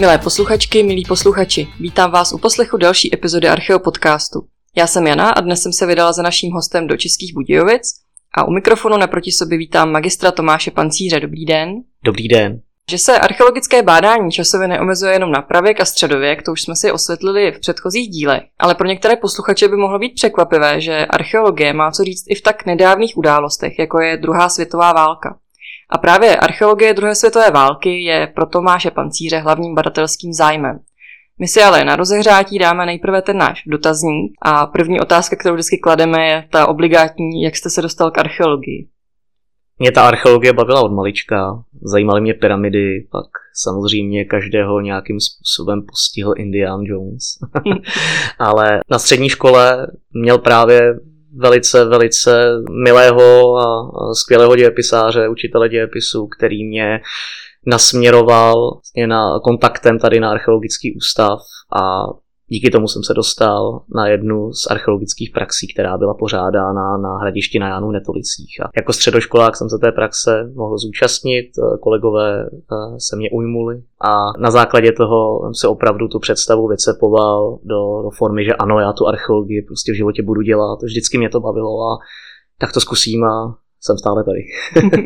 Milé posluchačky, milí posluchači, vítám vás u poslechu další epizody Archeo podcastu. Já jsem Jana a dnes jsem se vydala za naším hostem do Českých Budějovic a u mikrofonu naproti sobě vítám magistra Tomáše Pancíře. Dobrý den. Dobrý den. Že se archeologické bádání časově neomezuje jenom na pravěk a středověk, to už jsme si osvětlili v předchozích dílech, ale pro některé posluchače by mohlo být překvapivé, že archeologie má co říct i v tak nedávných událostech, jako je druhá světová válka. A právě archeologie druhé světové války je pro Tomáše Pancíře hlavním badatelským zájmem. My si ale na rozehřátí dáme nejprve ten náš dotazník a první otázka, kterou vždycky klademe, je ta obligátní, jak jste se dostal k archeologii. Mě ta archeologie bavila od malička, zajímaly mě pyramidy, pak samozřejmě každého nějakým způsobem postihl Indiana Jones. Ale na střední škole měl právě velice, velice milého a skvělého dějepisáře, učitele dějepisu, který mě nasměroval vlastně na kontaktem tady na archeologický ústav a díky tomu jsem se dostal na jednu z archeologických praxí, která byla pořádána na hradišti na Jánu Netolicích. A jako středoškolák jsem se té praxe mohl zúčastnit, kolegové eh, se mě ujmuli a na základě toho jsem se opravdu tu představu vycepoval do, do formy, že ano, já tu archeologii prostě v životě budu dělat, vždycky mě to bavilo a tak to zkusím a jsem stále tady.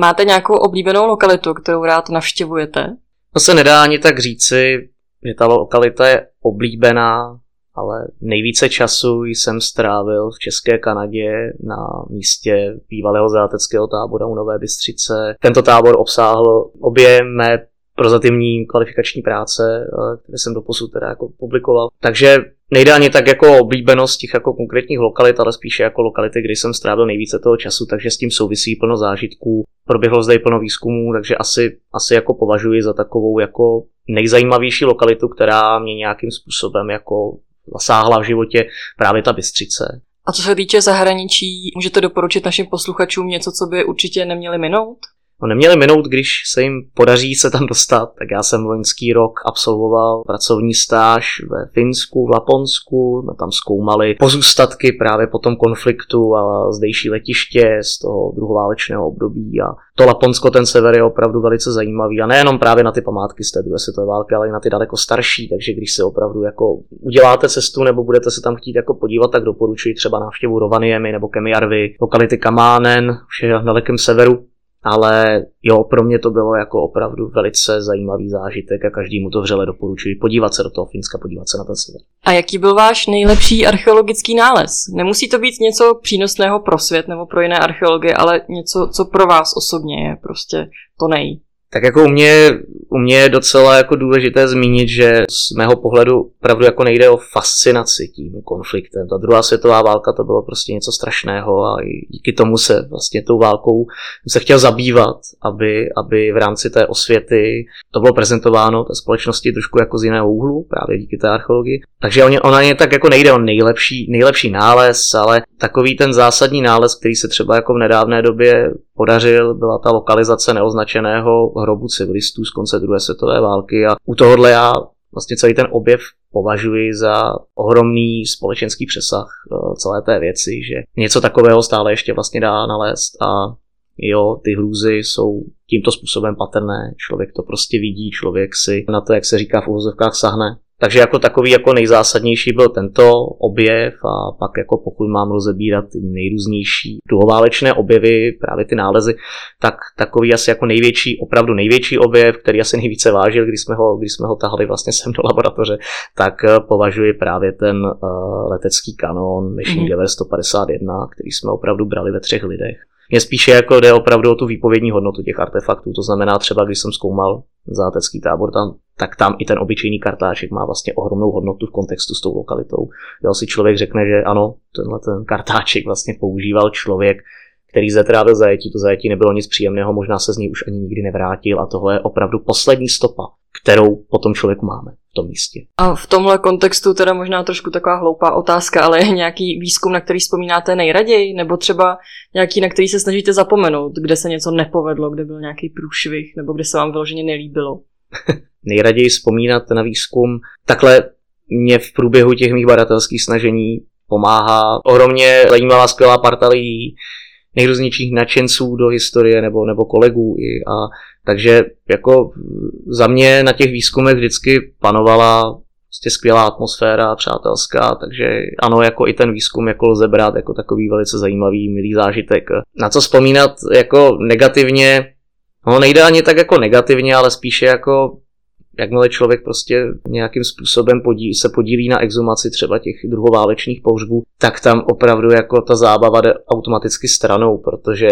Máte nějakou oblíbenou lokalitu, kterou rád navštěvujete? To se nedá ani tak říci, že ta lokalita je oblíbená, ale nejvíce času jsem strávil v České Kanadě na místě bývalého záteckého tábora u Nové Bystřice. Tento tábor obsáhl obě mé prozatímní kvalifikační práce, eh, které jsem doposud teda jako publikoval. Takže nejde ani tak jako oblíbenost těch jako konkrétních lokalit, ale spíše jako lokality, kde jsem strávil nejvíce toho času, takže s tím souvisí plno zážitků. Proběhlo zde i plno výzkumů, takže asi, asi jako považuji za takovou jako nejzajímavější lokalitu, která mě nějakým způsobem jako zasáhla v životě právě ta Bystřice. A co se týče zahraničí, můžete doporučit našim posluchačům něco, co by určitě neměli minout? No neměli minout, když se jim podaří se tam dostat, tak já jsem loňský rok absolvoval pracovní stáž ve Finsku, v Laponsku, jsme tam zkoumali pozůstatky právě po tom konfliktu a zdejší letiště z toho druhoválečného období. A to Laponsko, ten sever je opravdu velice zajímavý. A nejenom právě na ty památky z té druhé světové války, ale i na ty daleko starší, takže když se opravdu jako uděláte cestu nebo budete se tam chtít jako podívat, tak doporučuji třeba návštěvu Rovaniemi nebo Kemiarvy, lokality Kamánen, vše na dalekém severu, ale jo, pro mě to bylo jako opravdu velice zajímavý zážitek a každému to vřele doporučuji podívat se do toho Finska, podívat se na ten sever. A jaký byl váš nejlepší archeologický nález? Nemusí to být něco přínosného pro svět nebo pro jiné archeologie, ale něco, co pro vás osobně je prostě to nej. Tak jako u mě, u mě je docela jako důležité zmínit, že z mého pohledu opravdu jako nejde o fascinaci tím konfliktem. Ta druhá světová válka to bylo prostě něco strašného a díky tomu se vlastně tou válkou se chtěl zabývat, aby, aby v rámci té osvěty to bylo prezentováno té společnosti trošku jako z jiného úhlu, právě díky té archeologii. Takže ona je tak jako nejde o nejlepší, nejlepší nález, ale takový ten zásadní nález, který se třeba jako v nedávné době podařil, byla ta lokalizace neoznačeného hrobu civilistů z konce druhé světové války a u tohohle já vlastně celý ten objev považuji za ohromný společenský přesah eh, celé té věci, že něco takového stále ještě vlastně dá nalézt a jo, ty hrůzy jsou tímto způsobem patrné, člověk to prostě vidí, člověk si na to, jak se říká v uvozovkách, sahne takže jako takový jako nejzásadnější byl tento objev a pak jako pokud mám rozebírat ty nejrůznější druhoválečné objevy, právě ty nálezy, tak takový asi jako největší, opravdu největší objev, který asi nejvíce vážil, když jsme ho, když jsme ho tahali vlastně sem do laboratoře, tak eh, považuji právě ten uh, letecký kanon Mission mm-hmm. 151, který jsme opravdu brali ve třech lidech. Mně spíše jako jde opravdu o tu výpovědní hodnotu těch artefaktů, to znamená třeba, když jsem zkoumal zátecký tábor, tam, tak tam i ten obyčejný kartáček má vlastně ohromnou hodnotu v kontextu s tou lokalitou. Jo, si člověk řekne, že ano, tenhle ten kartáček vlastně používal člověk, který zde trávil zajetí, to zajetí nebylo nic příjemného, možná se z něj už ani nikdy nevrátil a tohle je opravdu poslední stopa, kterou po tom člověku máme v tom místě. A v tomhle kontextu teda možná trošku taková hloupá otázka, ale je nějaký výzkum, na který vzpomínáte nejraději, nebo třeba nějaký, na který se snažíte zapomenout, kde se něco nepovedlo, kde byl nějaký průšvih, nebo kde se vám vyloženě nelíbilo? nejraději vzpomínat na výzkum. Takhle mě v průběhu těch mých badatelských snažení pomáhá ohromně zajímavá, skvělá parta lidí, nejrůznějších nadšenců do historie nebo, nebo kolegů i a Takže jako za mě na těch výzkumech vždycky panovala prostě skvělá atmosféra, přátelská, takže ano, jako i ten výzkum jako lze brát jako takový velice zajímavý, milý zážitek. Na co vzpomínat jako negativně, no nejde ani tak jako negativně, ale spíše jako jakmile člověk prostě nějakým způsobem podí, se podílí na exumaci třeba těch druhoválečných pohřbů, tak tam opravdu jako ta zábava jde automaticky stranou, protože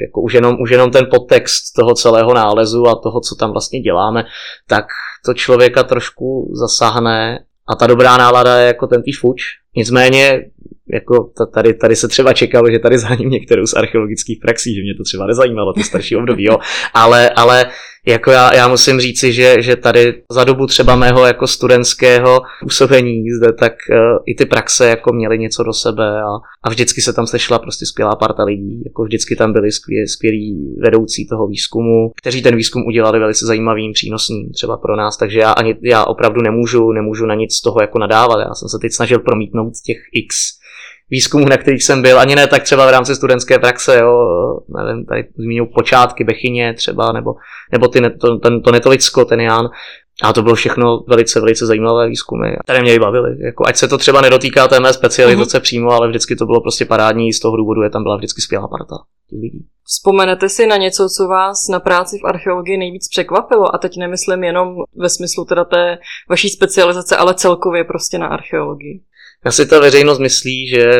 jako už jenom, už jenom ten podtext toho celého nálezu a toho, co tam vlastně děláme, tak to člověka trošku zasáhne a ta dobrá nálada je jako ten týž fuč. Nicméně jako tady, tady se třeba čekalo, že tady záním některou z archeologických praxí, že mě to třeba nezajímalo, to starší období, jo. Ale, ale jako já, já musím říci, že, že tady za dobu třeba mého jako studentského působení zde, tak uh, i ty praxe jako měly něco do sebe a, a vždycky se tam sešla prostě skvělá parta lidí, jako vždycky tam byli skvělí, skvělí vedoucí toho výzkumu, kteří ten výzkum udělali velice zajímavým, přínosným třeba pro nás, takže já ani já opravdu nemůžu, nemůžu na nic z toho jako nadávat, já jsem se teď snažil promítnout těch x výzkumů, na kterých jsem byl, ani ne tak třeba v rámci studentské praxe, jo, nevím, tady zmíním počátky Bechyně třeba, nebo, nebo ty, to, ten, to Netolicko, ten Jan, a to bylo všechno velice, velice zajímavé výzkumy, které mě i bavily. Jako, ať se to třeba nedotýká té mé specializace uh-huh. přímo, ale vždycky to bylo prostě parádní, z toho důvodu je tam byla vždycky skvělá parta lidí. Vzpomenete si na něco, co vás na práci v archeologii nejvíc překvapilo? A teď nemyslím jenom ve smyslu teda té vaší specializace, ale celkově prostě na archeologii. Já si ta veřejnost myslí, že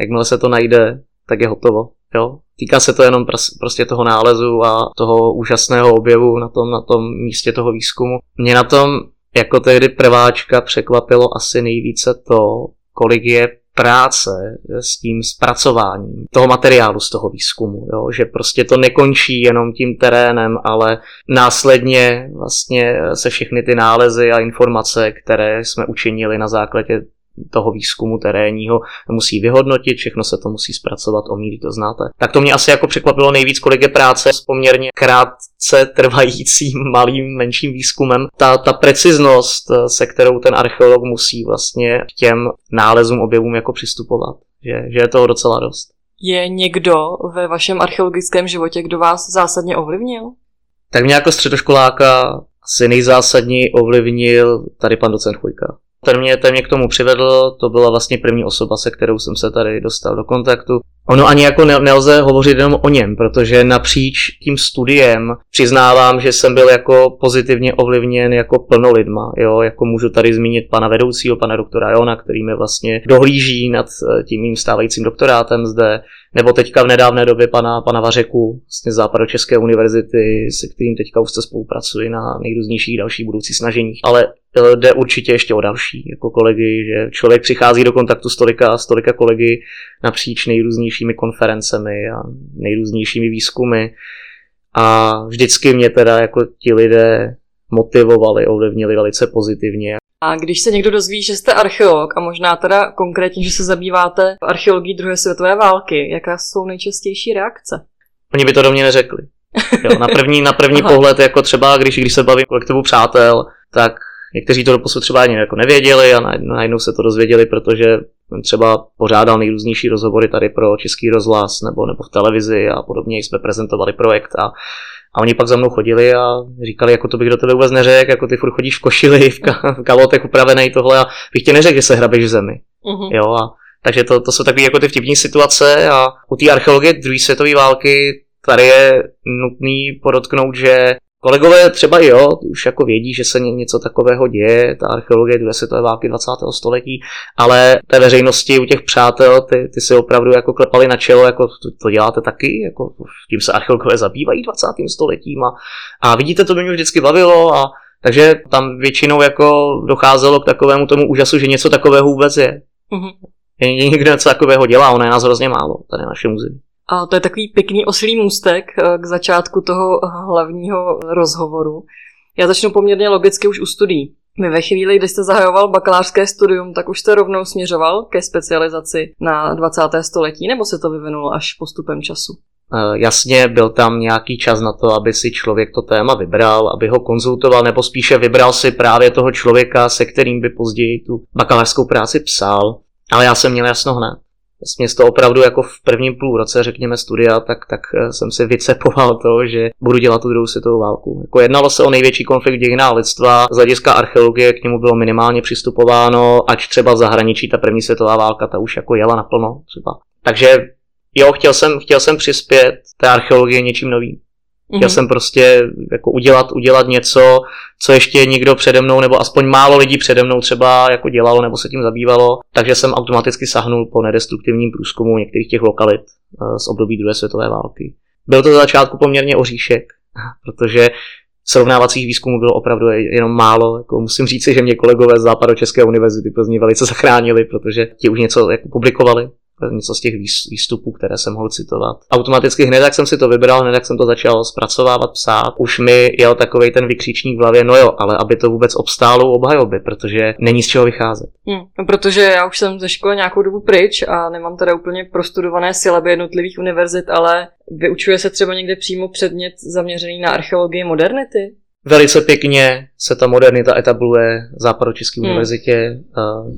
jakmile se to najde, tak je hotovo. Jo? Týká se to jenom prostě toho nálezu a toho úžasného objevu na tom, na tom místě toho výzkumu. Mě na tom jako tehdy prváčka překvapilo asi nejvíce to, kolik je práce s tím zpracováním toho materiálu z toho výzkumu, jo? že prostě to nekončí jenom tím terénem, ale následně vlastně se všechny ty nálezy a informace, které jsme učinili na základě toho výzkumu terénního musí vyhodnotit, všechno se to musí zpracovat, omíry to znáte. Tak to mě asi jako překvapilo nejvíc, kolik je práce s poměrně krátce trvajícím malým, menším výzkumem. Ta, ta preciznost, se kterou ten archeolog musí vlastně k těm nálezům, objevům jako přistupovat, že, že je toho docela dost. Je někdo ve vašem archeologickém životě, kdo vás zásadně ovlivnil? Tak mě jako středoškoláka asi nejzásadněji ovlivnil tady pan docent Chujka. Ten mě, ten mě k tomu přivedl, to byla vlastně první osoba, se kterou jsem se tady dostal do kontaktu. Ono ani jako ne, nelze hovořit jenom o něm, protože napříč tím studiem přiznávám, že jsem byl jako pozitivně ovlivněn jako plno lidma. Jo? Jako můžu tady zmínit pana vedoucího, pana doktora Jona, který mi vlastně dohlíží nad eh, tím mým stávajícím doktorátem zde, nebo teďka v nedávné době pana, pana Vařeku vlastně z Západočeské univerzity, se kterým teďka už se spolupracuji na nejrůznějších dalších budoucích snaženích. Ale eh, jde určitě ještě o další jako kolegy, že člověk přichází do kontaktu s tolika, s tolika kolegy napříč nejrůznějšími konferencemi a nejrůznějšími výzkumy. A vždycky mě teda jako ti lidé motivovali, ovlivnili velice pozitivně. A když se někdo dozví, že jste archeolog a možná teda konkrétně, že se zabýváte archeologií druhé světové války, jaká jsou nejčastější reakce? Oni by to do mě neřekli. Jo, na první, na první pohled, jako třeba když, když se bavím kolektivu přátel, tak někteří to doposud třeba ani jako nevěděli a najednou se to dozvěděli, protože třeba pořádal nejrůznější rozhovory tady pro Český rozhlas nebo, nebo v televizi a podobně jsme prezentovali projekt a a oni pak za mnou chodili a říkali, jako to bych do tebe vůbec neřekl, jako ty furt chodíš v košili, v, ka- v kalotech upravený tohle a bych ti neřekl, že se hrabeš v zemi. Uh-huh. Jo, a takže to, to jsou takové jako ty vtipní situace a u té archeologie druhé světové války tady je nutný podotknout, že Kolegové třeba i jo, už jako vědí, že se něco takového děje, ta archeologie druhé světové války 20. století, ale té veřejnosti u těch přátel, ty, ty si opravdu jako klepali na čelo, jako to, to děláte taky, jako tím se archeologové zabývají 20. stoletím a, a vidíte, to by mě vždycky bavilo a takže tam většinou jako docházelo k takovému tomu úžasu, že něco takového vůbec je. Mm-hmm. Někdo něco takového dělá, ono je nás hrozně málo tady na našem území. A to je takový pěkný oslý můstek eh, k začátku toho hlavního rozhovoru. Já začnu poměrně logicky už u studií. My ve chvíli, kdy jste zahajoval bakalářské studium, tak už jste rovnou směřoval ke specializaci na 20. století, nebo se to vyvinulo až postupem času? Eh, jasně, byl tam nějaký čas na to, aby si člověk to téma vybral, aby ho konzultoval, nebo spíše vybral si právě toho člověka, se kterým by později tu bakalářskou práci psal. Ale já jsem měl jasno hned město opravdu jako v prvním půl roce, řekněme, studia, tak, tak eh, jsem si vycepoval to, že budu dělat tu druhou světovou válku. Jako jednalo se o největší konflikt dějina lidstva, z hlediska archeologie k němu bylo minimálně přistupováno, ať třeba v zahraničí ta první světová válka, ta už jako jela naplno třeba. Takže jo, chtěl jsem, chtěl jsem přispět té archeologie něčím novým. Chtěl mm-hmm. jsem prostě jako udělat, udělat něco, co ještě nikdo přede mnou, nebo aspoň málo lidí přede mnou třeba jako dělalo nebo se tím zabývalo, takže jsem automaticky sahnul po nedestruktivním průzkumu některých těch lokalit eh, z období druhé světové války. Byl to za začátku poměrně oříšek, protože srovnávacích výzkumů bylo opravdu jenom málo. Jako musím říct, že mě kolegové z Západočeské univerzity Plzní velice zachránili, protože ti už něco jako publikovali něco z těch výstupů, které jsem mohl citovat. Automaticky hned, jak jsem si to vybral, hned, jak jsem to začal zpracovávat, psát, už mi jel takový ten vykřičník v hlavě, no jo, ale aby to vůbec obstálo u obhajoby, protože není z čeho vycházet. Hmm, no protože já už jsem ze školy nějakou dobu pryč a nemám teda úplně prostudované sylaby jednotlivých univerzit, ale vyučuje se třeba někde přímo předmět zaměřený na archeologii modernity? Velice pěkně se ta modernita etabluje v Západočeské hmm. univerzitě.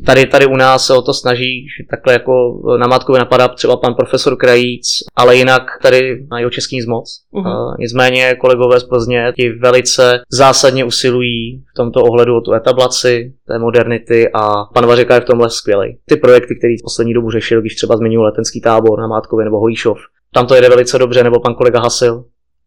Tady, tady u nás se o to snaží, že takhle jako na Mátkově napadá třeba pan profesor Krajíc, ale jinak tady na jeho český zmoc. Hmm. Nicméně kolegové z Plzně ti velice zásadně usilují v tomto ohledu o tu etablaci té modernity a pan Vařeka je v tomhle skvělý. Ty projekty, které v poslední dobu řešil, když třeba změnil letenský tábor na Mátkově nebo Holíšov, tam to jede velice dobře, nebo pan kolega Hasil,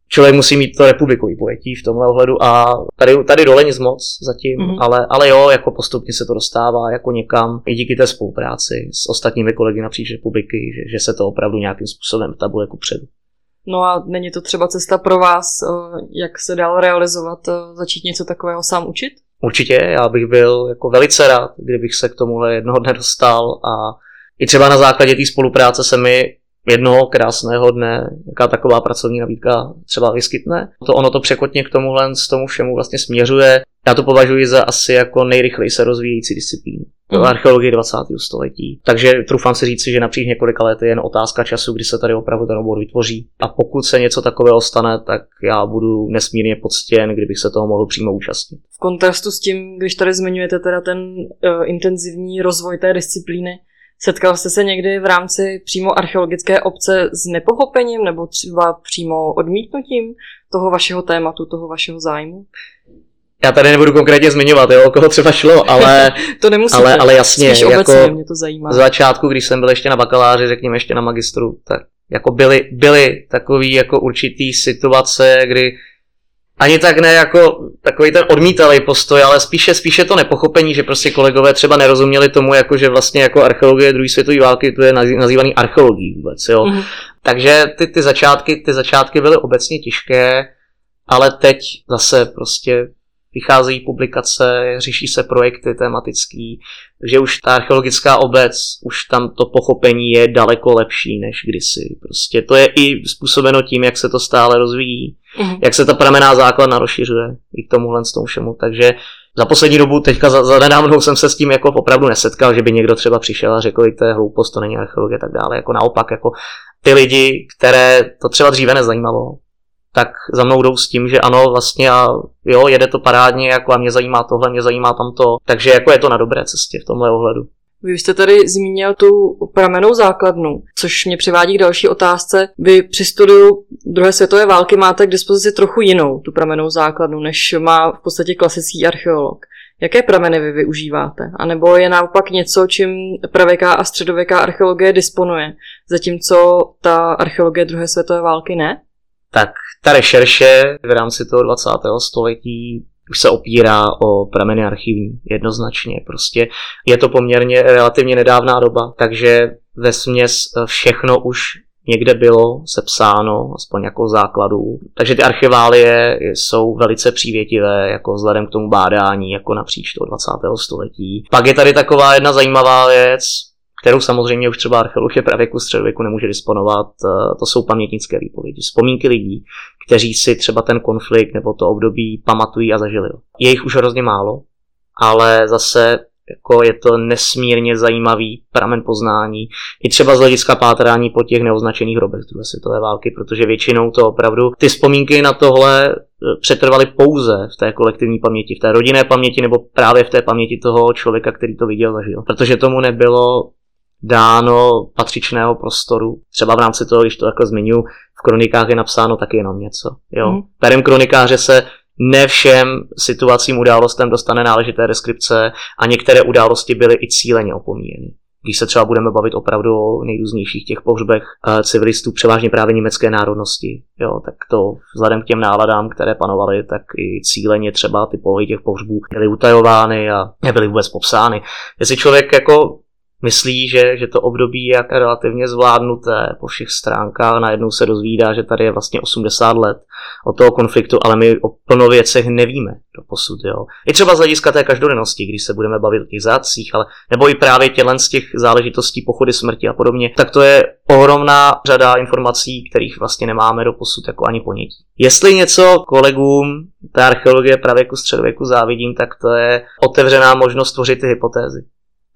člověk musí mít to republikový pojetí v tomhle ohledu a tady, tady dole nic moc zatím, mm-hmm. ale, ale jo, jako postupně se to dostává jako někam i díky té spolupráci s ostatními kolegy napříč republiky, že, že se to opravdu nějakým způsobem tabule jako předu. No a není to třeba cesta pro vás, eh, jak se dál realizovat, eh, začít něco takového sám učit? Určitě, já bych byl jako velice rád, kdybych se k tomuhle jednoho dne dostal a i třeba na základě té spolupráce se mi jednoho krásného dne, jaká taková pracovní nabídka třeba vyskytne. To ono to překotně k tomuhle, z tomu všemu vlastně směřuje. Já to považuji za asi jako nejrychleji se rozvíjející disciplínu. Mm. archeologie 20. století. Takže trufám si říci, že napříč několika let je jen otázka času, kdy se tady opravdu ten obor vytvoří. A pokud se něco takového stane, tak já budu nesmírně poctěn, kdybych se toho mohl přímo účastnit. V kontrastu s tím, když tady zmiňujete teda ten uh, intenzivní rozvoj té disciplíny, Setkal jste se někdy v rámci přímo archeologické obce s nepochopením nebo třeba přímo odmítnutím toho vašeho tématu, toho vašeho zájmu? Já tady nebudu konkrétně zmiňovat, jo, o koho třeba šlo, ale, to nemusíte, ale, ale jasně, Spíš jako obecně, mě to zajímá. Z začátku, když jsem byl ještě na bakaláři, řekněme ještě na magistru, tak jako byly, byly takový jako určitý situace, kdy ani tak ne jako takový ten odmítavý postoj, ale spíše, spíše to nepochopení, že prostě kolegové třeba nerozuměli tomu, jako že vlastně jako archeologie druhé světové války to je nazývaný archeologií vůbec, jo. Mm-hmm. Takže ty, ty, začátky, ty začátky byly obecně těžké, ale teď zase prostě vycházejí publikace, řeší se projekty tematický, takže už ta archeologická obec, už tam to pochopení je daleko lepší než kdysi. Prostě to je i způsobeno tím, jak se to stále rozvíjí, mm-hmm. jak se ta pramená základna rozšiřuje i k tomuhle s tomu všemu. Takže za poslední dobu, teďka za, za nedávnou jsem se s tím jako opravdu nesetkal, že by někdo třeba přišel a řekl, že to je hloupost, to není archeologie a tak dále. Jako naopak, jako ty lidi, které to třeba dříve nezajímalo, tak za mnou jdou s tím, že ano, vlastně a jo, jede to parádně, jako a mě zajímá tohle, mě zajímá tamto, takže jako je to na dobré cestě v tomhle ohledu. Vy jste tady zmínil tu pramenou základnu, což mě přivádí k další otázce. Vy při studiu druhé světové války máte k dispozici trochu jinou tu pramenou základnu, než má v podstatě klasický archeolog. Jaké prameny vy využíváte? A nebo je naopak něco, čím pravěká a středověká archeologie disponuje, zatímco ta archeologie druhé světové války ne? tak ta rešerše v rámci toho 20. století už se opírá o prameny archivní, jednoznačně. Prostě je to poměrně relativně nedávná doba, takže ve směs všechno už někde bylo sepsáno, aspoň jako základů. Takže ty archiválie jsou velice přívětivé, jako vzhledem k tomu bádání, jako napříč toho 20. století. Pak je tady taková jedna zajímavá věc, kterou samozřejmě už třeba archeologie pravěku středověku nemůže disponovat, eh, to jsou pamětnické výpovědi, vzpomínky lidí, kteří si třeba ten konflikt nebo to období pamatují a zažili. Je jich už hrozně málo, ale zase jako je to nesmírně zajímavý pramen poznání. I třeba z hlediska pátrání po těch neoznačených hrobech druhé světové války, protože většinou to opravdu ty vzpomínky na tohle eh, přetrvaly pouze v té kolektivní paměti, v té rodinné paměti nebo právě v té paměti toho člověka, který to viděl, zažil. Protože tomu nebylo dáno patřičného prostoru. Třeba v rámci toho, když to takhle zmiňu, v kronikách je napsáno taky jenom něco. Jo? Mm. Perem kronikáře se ne všem situacím, událostem dostane náležité deskripce a některé události byly i cíleně opomíjeny. Když se třeba budeme bavit opravdu o nejrůznějších těch pohřbech uh, civilistů, převážně právě německé národnosti, jo, tak to vzhledem k těm náladám, které panovaly, tak i cíleně třeba ty polohy těch pohřbů byly utajovány a nebyly vůbec popsány. Jestli člověk jako myslí, že, že to období je relativně zvládnuté po všech stránkách. Najednou se dozvídá, že tady je vlastně 80 let od toho konfliktu, ale my o plno věcech nevíme do posud. Jo. I třeba z hlediska té každodennosti, když se budeme bavit o těch zátcích, ale nebo i právě tělen z těch záležitostí pochody smrti a podobně, tak to je ohromná řada informací, kterých vlastně nemáme do posud jako ani ponětí. Jestli něco kolegům té archeologie pravěku středověku závidím, tak to je otevřená možnost tvořit ty hypotézy.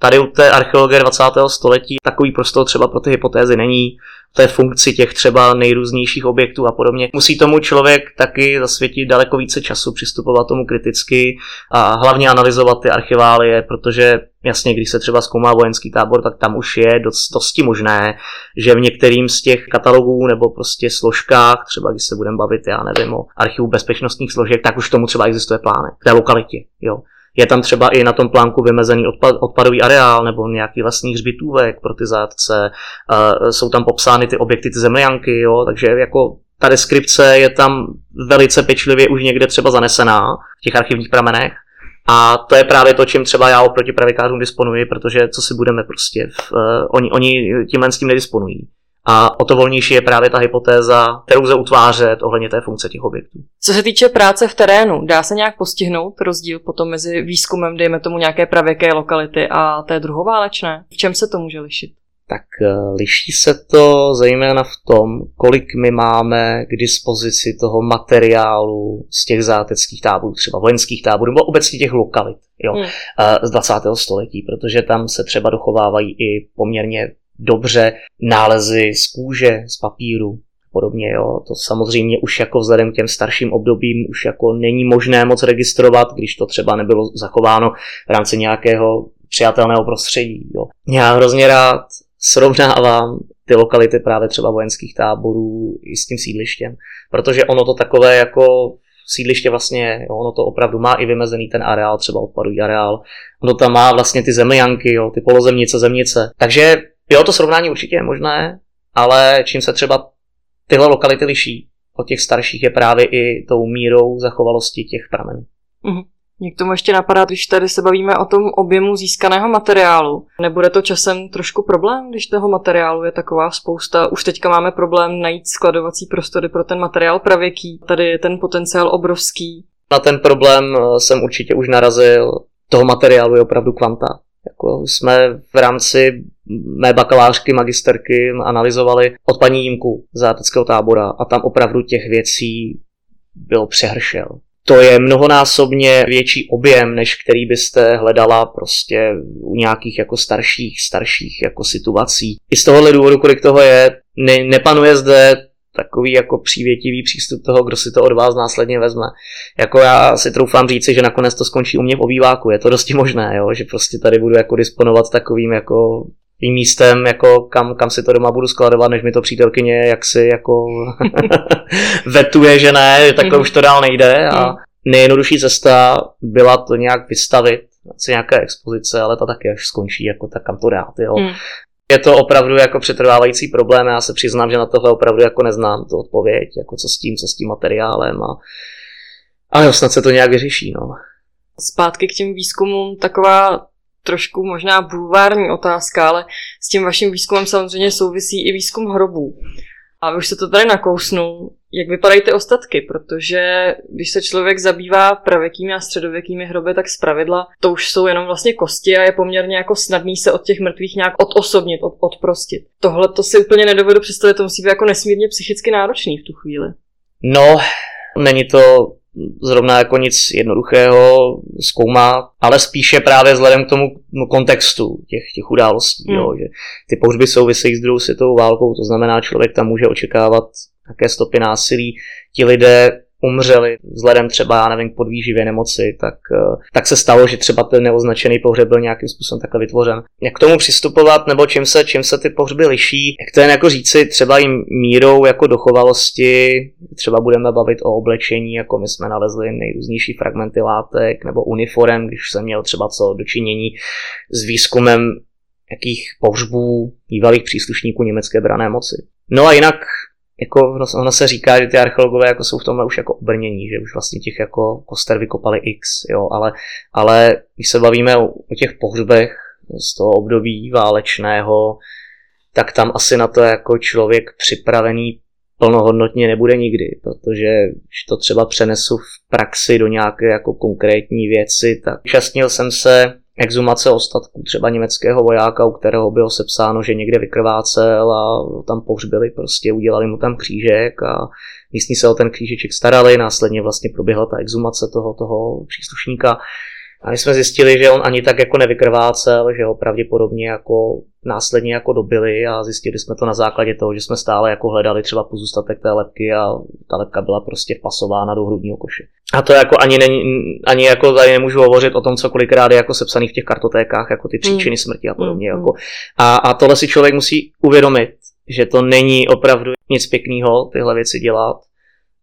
Tady u té archeologie 20. století takový prostor třeba pro ty hypotézy není, té funkci těch třeba nejrůznějších objektů a podobně. Musí tomu člověk taky zasvětit daleko více času, přistupovat tomu kriticky a hlavně analyzovat ty archiválie, protože jasně, když se třeba zkoumá vojenský tábor, tak tam už je dost, dosti možné, že v některým z těch katalogů nebo prostě složkách, třeba když se budeme bavit, já nevím, o archivu bezpečnostních složek, tak už tomu třeba existuje plánek v té lokalitě. Jo. Je tam třeba i na tom plánku vymezený odpad, odpadový areál nebo nějaký vlastní hřbitůvek pro ty zátce. Uh, jsou tam popsány ty objekty, ty zemejanky, jo, takže jako ta deskripce je tam velice pečlivě už někde třeba zanesená v těch archivních pramenech. A to je právě to, čím třeba já oproti pravikářům disponuji, protože co si budeme prostě, v, uh, oni, oni tímhle s tím nedisponují. A o to volnější je právě ta hypotéza, kterou lze utvářet ohledně té funkce těch objektů. Co se týče práce v terénu, dá se nějak postihnout rozdíl potom mezi výzkumem, dejme tomu nějaké pravěké lokality a té druhoválečné? V čem se to může lišit? Tak eh, liší se to zejména v tom, kolik my máme k dispozici toho materiálu z těch záteckých táborů, třeba vojenských táborů, nebo obecně těch lokalit jo, hmm. Eh, z 20. století, protože tam se třeba dochovávají i poměrně dobře nálezy z kůže, z papíru, podobně. Jo. To samozřejmě už jako vzhledem k těm starším obdobím už jako není možné moc registrovat, když to třeba nebylo zachováno v rámci nějakého přijatelného prostředí. Jo. Já hrozně rád srovnávám ty lokality právě třeba vojenských táborů i s tím sídlištěm, protože ono to takové jako sídliště vlastně, jo, ono to opravdu má i vymezený ten areál, třeba odpadový areál, ono tam má vlastně ty zemljanky, jo, ty polozemnice, zemnice. Takže Jo, to srovnání určitě je možné, ale čím se třeba tyhle lokality liší od těch starších je právě i tou mírou zachovalosti těch pramenů. Mm-hmm. Mě k tomu ještě napadá, když tady se bavíme o tom objemu získaného materiálu. Nebude to časem trošku problém, když toho materiálu je taková spousta? Už teďka máme problém najít skladovací prostory pro ten materiál pravěký. Tady je ten potenciál obrovský. Na ten problém eh, jsem určitě už narazil. Toho materiálu je opravdu kvanta. Jako jsme v rámci mé bakalářky, magisterky analyzovali od paní Jimku z tábora a tam opravdu těch věcí byl přehršel. To je mnohonásobně větší objem, než který byste hledala prostě u nějakých jako starších, starších jako situací. I z tohohle důvodu, kolik toho je, ne, nepanuje zde takový jako přívětivý přístup toho, kdo si to od vás následně vezme. Jako já si troufám říci, že nakonec to skončí u mě v obýváku, je to dosti možné, jo? že prostě tady budu jako disponovat takovým jako tím místem, jako kam, kam si to doma budu skladovat, než mi to přítelkyně jaksi jako vetuje, že ne, že takhle mm. už to dál nejde a mm. nejjednodušší cesta byla to nějak vystavit, asi nějaké expozice, ale to taky až skončí, jako tak kam to dát, jo. Mm. Je to opravdu jako přetrvávající problém, já se přiznám, že na tohle opravdu jako neznám tu odpověď, jako co s tím, co s tím materiálem a ale jo, snad se to nějak vyřeší, no. Zpátky k těm výzkumům, taková trošku možná bulvární otázka, ale s tím vaším výzkumem samozřejmě souvisí i výzkum hrobů. A už se to tady nakousnul, jak vypadají ty ostatky, protože když se člověk zabývá pravěkými a středověkými hroby, tak zpravidla to už jsou jenom vlastně kosti a je poměrně jako snadný se od těch mrtvých nějak odosobnit, od, odprostit. Tohle to si úplně nedovedu představit, to musí být jako nesmírně psychicky náročný v tu chvíli. No, není to zrovna jako nic jednoduchého zkoumá, ale spíše právě vzhledem k tomu kontextu těch, těch událostí, hmm. jo, že ty pohřby souvisejí s druhou světovou válkou, to znamená, člověk tam může očekávat nějaké stopy násilí. Ti lidé umřeli vzhledem třeba, já nevím, k podvýživě nemoci, tak, eh, tak se stalo, že třeba ten neoznačený pohřeb byl nějakým způsobem takhle vytvořen. Jak k tomu přistupovat, nebo čím se, čím se ty pohřby liší, jak to jen jako říci, třeba jim mírou jako dochovalosti, třeba budeme bavit o oblečení, jako my jsme nalezli nejrůznější fragmenty látek, nebo uniform, když jsem měl třeba co dočinění s výzkumem jakých pohřbů bývalých příslušníků německé brané moci. No a jinak jako ono se říká, že ty archeologové jako jsou v tomhle už jako obrnění, že už vlastně těch jako koster vykopali x, jo, ale, ale když se bavíme o, o těch pohřbech z toho období válečného, tak tam asi na to jako člověk připravený plnohodnotně nebude nikdy, protože když to třeba přenesu v praxi do nějaké jako konkrétní věci, tak účastnil jsem se exumace ostatků třeba německého vojáka, u kterého bylo sepsáno, že někde vykrvácel a tam pohřbili, prostě udělali mu tam křížek a místní se o ten křížeček starali, následně vlastně proběhla ta exumace toho, toho příslušníka. A my jsme zjistili, že on ani tak jako nevykrvácel, že ho pravděpodobně jako následně jako dobili a zjistili jsme to na základě toho, že jsme stále jako hledali třeba pozůstatek té lepky a ta lepka byla prostě vpasována do hrudního koše. A to jako ani, není, ani jako tady nemůžu hovořit o tom, co kolikrát je jako sepsaný v těch kartotékách, jako ty příčiny mm. smrti a podobně. Mm. Jako. A, a tohle si člověk musí uvědomit, že to není opravdu nic pěkného tyhle věci dělat,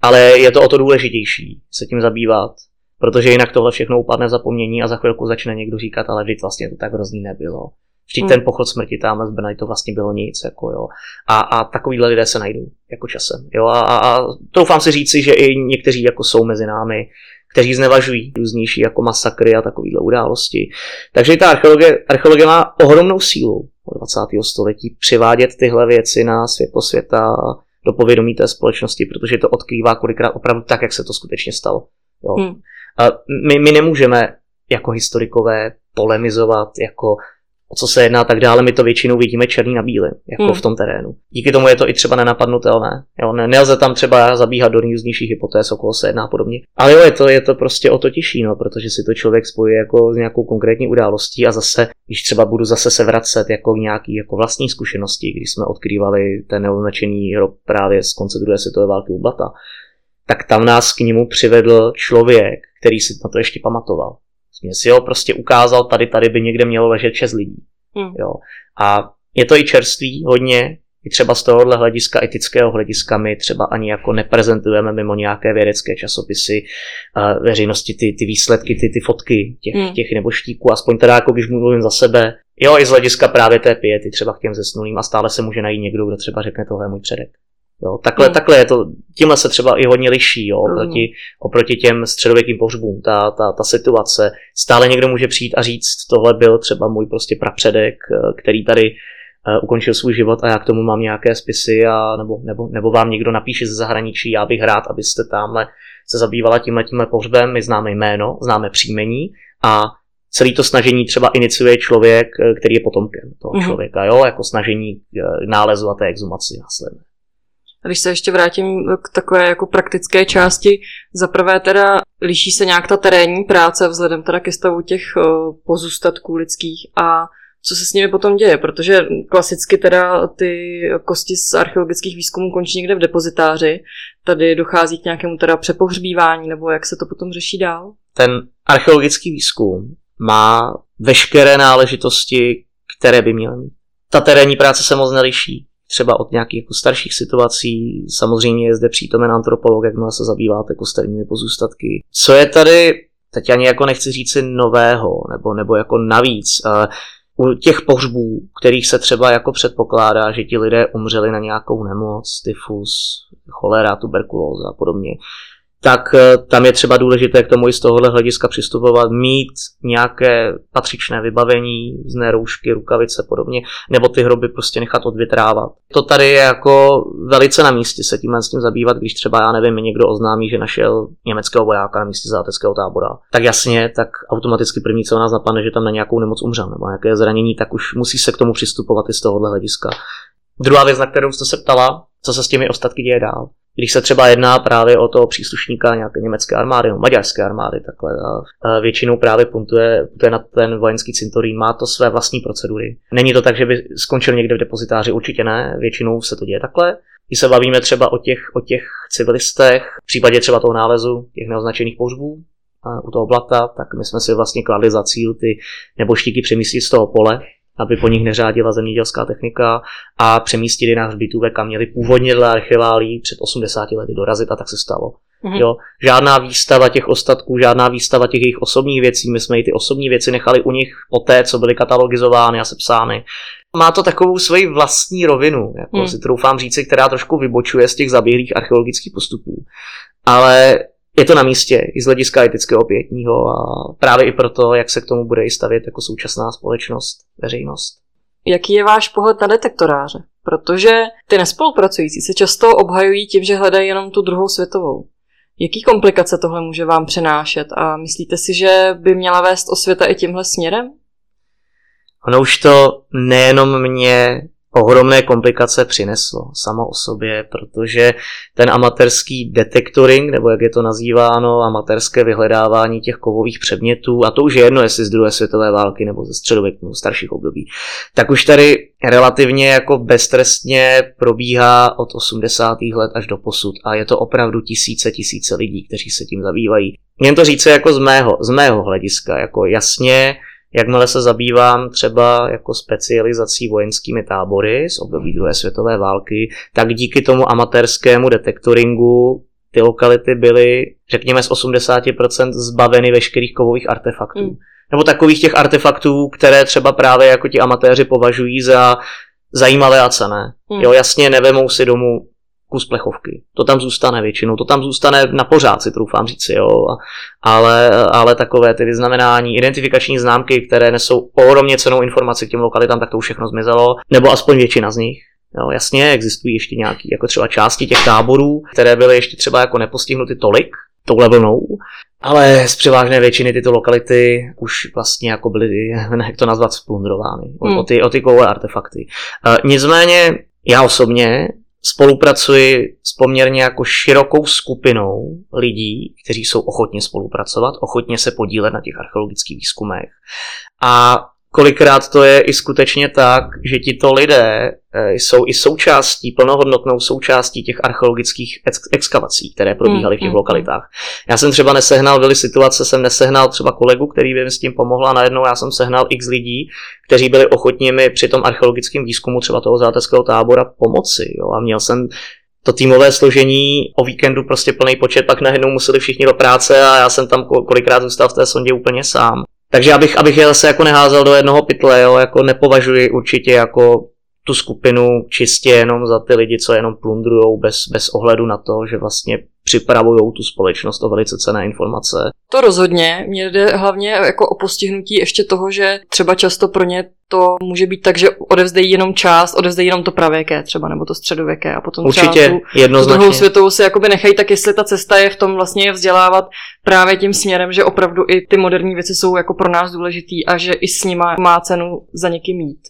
ale je to o to důležitější se tím zabývat, protože jinak tohle všechno upadne zapomnění a za chvilku začne někdo říkat, ale vždyť vlastně to tak hrozný nebylo. Vždyť hmm. ten pochod smrti tam z Brna to vlastně bylo nic. Jako jo. A, a takovýhle lidé se najdou jako časem. Jo. A, a, a doufám si říci, že i někteří jako jsou mezi námi, kteří znevažují různější jako masakry a takovéhle události. Takže ta archeologie, archeologie má ohromnou sílu od 20. století přivádět tyhle věci na světlo světa do povědomí té společnosti, protože to odkrývá kolikrát opravdu tak, jak se to skutečně stalo. Jo. Hmm. A my, my nemůžeme jako historikové polemizovat, jako o co se jedná a tak dále, my to většinou vidíme černý na bílý, jako hmm. v tom terénu. Díky tomu je to i třeba nenapadnutelné. Jo, ne, nelze tam třeba zabíhat do nejrůznějších hypotéz, okolo se jedná a podobně. Ale jo, je to, je to prostě o to těžší, no, protože si to člověk spojí jako s nějakou konkrétní událostí a zase, když třeba budu zase se vracet jako nějaký jako vlastní zkušenosti, když jsme odkrývali ten neoznačený hrob právě z konce druhé světové války u Blata, tak tam nás k němu přivedl člověk, který si na to ještě pamatoval. Mě si ho prostě ukázal, tady, tady by někde mělo ležet šest lidí. Hmm. Jo. A je to i čerství hodně, i třeba z tohohle hlediska, etického hlediska, my třeba ani jako neprezentujeme mimo nějaké vědecké časopisy uh, veřejnosti ty, ty výsledky, ty, ty fotky těch, hmm. těch neboštíků, aspoň teda jako když mluvím za sebe. Jo, i z hlediska právě té piety třeba k těm zesnulým a stále se může najít někdo, kdo třeba řekne, tohle je můj předek. Jo, takhle, hmm. takhle je to, tímhle se třeba i hodně liší jo, oproti, hmm. oproti těm středověkým pohřbům, ta, ta, ta situace. Stále někdo může přijít a říct, tohle byl třeba můj prostě prapředek, eh, který tady uh, ukončil svůj život a já k tomu mám nějaké spisy a nebo, nebo, nebo vám někdo napíše ze zahraničí, já bych rád, abyste tamhle se zabývala tímhle tímhle pohřbem, my známe jméno, známe příjmení a celý to snažení třeba iniciuje člověk, eh, který je potomkem toho mm-hmm. člověka, jo, jako snažení nálezu a té exumaci následně. A když se ještě vrátím k takové jako praktické části, zaprvé teda liší se nějak ta terénní práce vzhledem teda ke stavu těch pozůstatků lidských a co se s nimi potom děje, protože klasicky teda ty kosti z archeologických výzkumů končí někde v depozitáři, tady dochází k nějakému teda přepohřbívání, nebo jak se to potom řeší dál? Ten archeologický výzkum má veškeré náležitosti, které by měl mít. Ta terénní práce se moc neliší třeba od nějakých jako starších situací. Samozřejmě je zde přítomen antropolog, jak se zabýváte kosterními pozůstatky. Co je tady, teď ani jako nechci říct si nového, nebo, nebo jako navíc, u těch pohřbů, kterých se třeba jako předpokládá, že ti lidé umřeli na nějakou nemoc, tyfus, cholera, tuberkulóza a podobně, tak eh, tam je třeba důležité k tomu i z tohohle hlediska přistupovat, mít nějaké patřičné vybavení, z roušky, rukavice podobně, nebo ty hroby prostě nechat odvětrávat. To tady je jako velice na místě se tímhle s tím zabývat, když třeba, já nevím, někdo oznámí, že našel německého vojáka na místě záteckého tábora. Tak jasně, tak automaticky první, co nás napadne, že tam na nějakou nemoc umřel nebo nějaké zranění, tak už musí se k tomu přistupovat i z tohohle hlediska. Druhá věc, na kterou jste se ptala, co se s těmi ostatky děje dál když se třeba jedná právě o toho příslušníka nějaké německé armády nebo maďarské armády, takhle, a většinou právě puntuje, puntuje na ten vojenský cintorín, má to své vlastní procedury. Není to tak, že by skončil někde v depozitáři, určitě ne, většinou se to děje takhle. Když se bavíme třeba o těch, o těch civilistech, v případě třeba toho nálezu, těch neoznačených pohřbů, u toho blata, tak my jsme si vlastně kladli za cíl ty neboštíky přemístit z toho pole, aby po nich neřádila zemědělská technika a přemístili na hřbitůve, kam měli původně dle archiválí před 80 lety dorazit a tak se stalo. Mm-hmm. Jo, žádná výstava těch ostatků, žádná výstava těch jejich osobních věcí, my jsme i ty osobní věci nechali u nich po té, co byly katalogizovány a sepsány. Má to takovou svoji vlastní rovinu, jako mm. si troufám říci, která trošku vybočuje z těch zaběhlých archeologických postupů. Ale je to na místě i z hlediska etického pětního a právě i proto, jak se k tomu bude i stavět jako současná společnost, veřejnost. Jaký je váš pohled na detektoráře? Protože ty nespolupracující se často obhajují tím, že hledají jenom tu druhou světovou. Jaký komplikace tohle může vám přenášet a myslíte si, že by měla vést osvěta i tímhle směrem? Ono už to nejenom mě ohromné komplikace přineslo samo o sobě, protože ten amatérský detektoring, nebo jak je to nazýváno, amatérské vyhledávání těch kovových předmětů, a to už je jedno, jestli z druhé světové války nebo ze středověku, starších období, tak už tady relativně jako beztrestně probíhá od 80. let až do posud a je to opravdu tisíce, tisíce lidí, kteří se tím zabývají. Jen to říct jako z mého, z mého hlediska, jako jasně, Jakmile se zabývám třeba jako specializací vojenskými tábory z období druhé světové války, tak díky tomu amatérskému detektoringu ty lokality byly, řekněme, z 80% zbaveny veškerých kovových artefaktů. Mm. Nebo takových těch artefaktů, které třeba právě jako ti amatéři považují za zajímavé a cené. Mm. Jo, jasně nevemou si domů kus plechovky. To tam zůstane většinou, to tam zůstane na pořád, si troufám říci, jo. Ale, ale takové ty vyznamenání, identifikační známky, které nesou ohromně cenou informaci k těm lokalitám, tak to už všechno zmizelo, nebo aspoň většina z nich. Jo, jasně, existují ještě nějaké jako třeba části těch táborů, které byly ještě třeba jako nepostihnuty tolik touhle vlnou, ale z převážné většiny tyto lokality už vlastně jako byly, jak to nazvat, splundrovány hmm. o, ty, o ty kovové artefakty. Uh, nicméně já osobně spolupracuji s poměrně jako širokou skupinou lidí, kteří jsou ochotně spolupracovat, ochotně se podílet na těch archeologických výzkumech. A kolikrát to je i skutečně tak, že tito lidé eh, jsou i součástí, plnohodnotnou součástí těch archeologických ex- exkavací, které probíhaly v těch mm, mm, lokalitách. Já jsem třeba nesehnal, byly situace, jsem nesehnal třeba kolegu, který by mi s tím pomohl a najednou já jsem sehnal x lidí, kteří byli ochotní mi při tom archeologickém výzkumu třeba toho záteckého tábora pomoci. Jo? A měl jsem to týmové složení o víkendu prostě plný počet, pak najednou museli všichni do práce a já jsem tam kolikrát zůstal v té sondě úplně sám. Takže abych, abych je zase jako neházel do jednoho pytle, jo, jako nepovažuji určitě jako tu skupinu čistě jenom za ty lidi, co jenom plundrujou bez, bez ohledu na to, že vlastně připravují tu společnost o velice cené informace. To rozhodně. Mně jde hlavně jako o postihnutí ještě toho, že třeba často pro ně to může být tak, že odevzdejí jenom část, odevzdejí jenom to pravěké třeba, nebo to středověké a potom Určitě, třeba tu, jednoznačně. tu druhou světovou si jakoby nechají, tak jestli ta cesta je v tom vlastně je vzdělávat právě tím směrem, že opravdu i ty moderní věci jsou jako pro nás důležitý a že i s nima má cenu za někým jít.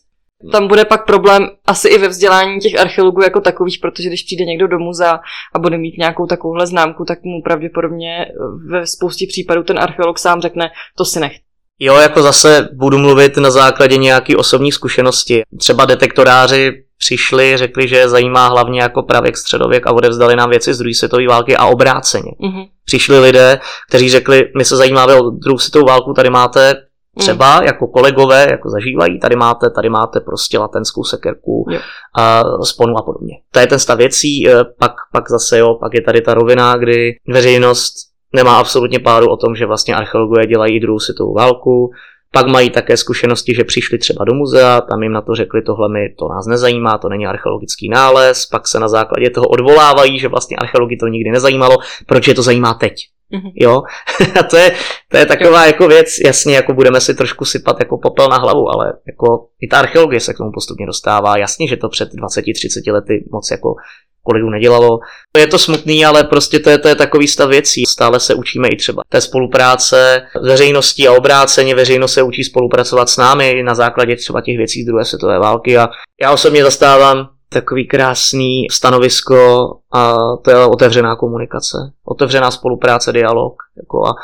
Tam bude pak problém asi i ve vzdělání těch archeologů jako takových, protože když přijde někdo do muzea a bude mít nějakou takovouhle známku, tak mu pravděpodobně ve spoustě případů ten archeolog sám řekne, to si nech. Jo, jako zase budu mluvit na základě nějaký osobní zkušenosti. Třeba detektoráři přišli, řekli, že je zajímá hlavně jako pravěk, středověk a odevzdali nám věci z druhé světové války a obráceně. Mm-hmm. Přišli lidé, kteří řekli, my se zajímáme o druhou světovou válku, tady máte třeba mm. jako kolegové jako zažívají, tady máte, tady máte prostě latenskou sekerku, jo. a sponu a podobně. To je ten stav věcí, e, pak, pak zase jo, pak je tady ta rovina, kdy veřejnost nemá absolutně páru o tom, že vlastně archeologové dělají i druhou světovou válku, pak mají také zkušenosti, že přišli třeba do muzea, tam jim na to řekli, tohle mi to nás nezajímá, to není archeologický nález, pak se na základě toho odvolávají, že vlastně archeologi to nikdy nezajímalo, proč je to zajímá teď. Mm-hmm. Jo, a to je, to je taková jako věc, jasně, jako budeme si trošku sypat jako popel na hlavu, ale jako i ta archeologie se k tomu postupně dostává. Jasně, že to před 20-30 lety moc jako kolegů nedělalo. Je to smutný, ale prostě to je, to je takový stav věcí. Stále se učíme i třeba té spolupráce veřejností a obráceně. Veřejnost se učí spolupracovat s námi na základě třeba těch věcí z druhé světové války a já osobně zastávám takový krásný stanovisko a to je otevřená komunikace, otevřená spolupráce, dialog. Jako a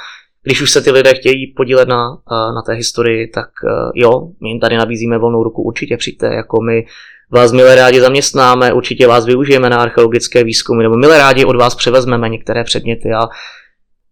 když už se ty lidé chtějí podílet na, na té historii, tak jo, my jim tady nabízíme volnou ruku, určitě přijďte, jako my vás milé rádi zaměstnáme, určitě vás využijeme na archeologické výzkumy, nebo milé rádi od vás převezmeme některé předměty a